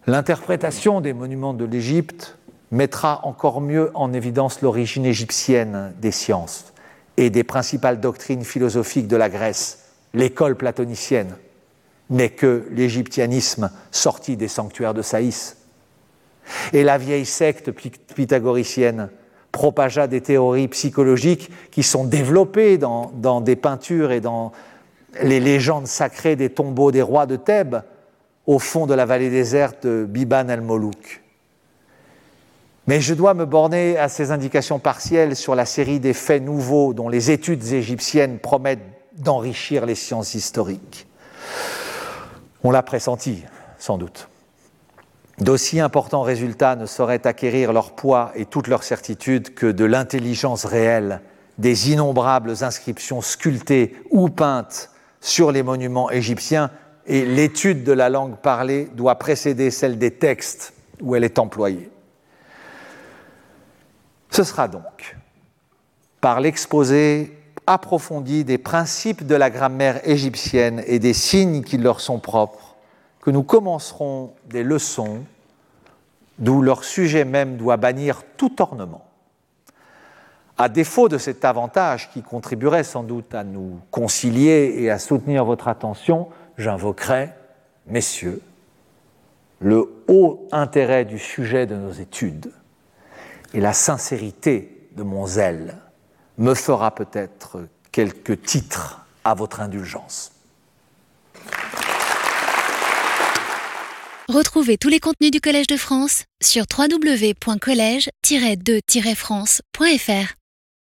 L'interprétation des monuments de l'Égypte mettra encore mieux en évidence l'origine égyptienne des sciences et des principales doctrines philosophiques de la Grèce, l'école platonicienne, n'est que l'égyptianisme sorti des sanctuaires de Saïs. Et la vieille secte pythagoricienne propagea des théories psychologiques qui sont développées dans, des peintures et dans les légendes sacrées des tombeaux des rois de Thèbes au fond de la vallée déserte de Biban el-Molouk. Mais je dois me borner à ces indications partielles sur la série des faits nouveaux dont les études égyptiennes promettent d'enrichir les sciences historiques. On l'a pressenti, sans doute. D'aussi importants résultats ne sauraient acquérir leur poids et toute leur certitude que de l'intelligence réelle des innombrables inscriptions sculptées ou peintes sur les monuments égyptiens, et l'étude de la langue parlée doit précéder celle des textes où elle est employée. Ce sera donc par l'exposé approfondi des principes de la grammaire égyptienne et des signes qui leur sont propres que nous commencerons des leçons d'où leur sujet même doit bannir tout ornement. À défaut de cet avantage qui contribuerait sans doute à nous concilier et à soutenir votre attention, j'invoquerai, messieurs, le haut intérêt du sujet de nos études et la sincérité de mon zèle me fera peut-être quelques titres à votre indulgence. Retrouvez tous les contenus du Collège de France sur www.colège-2-france.fr.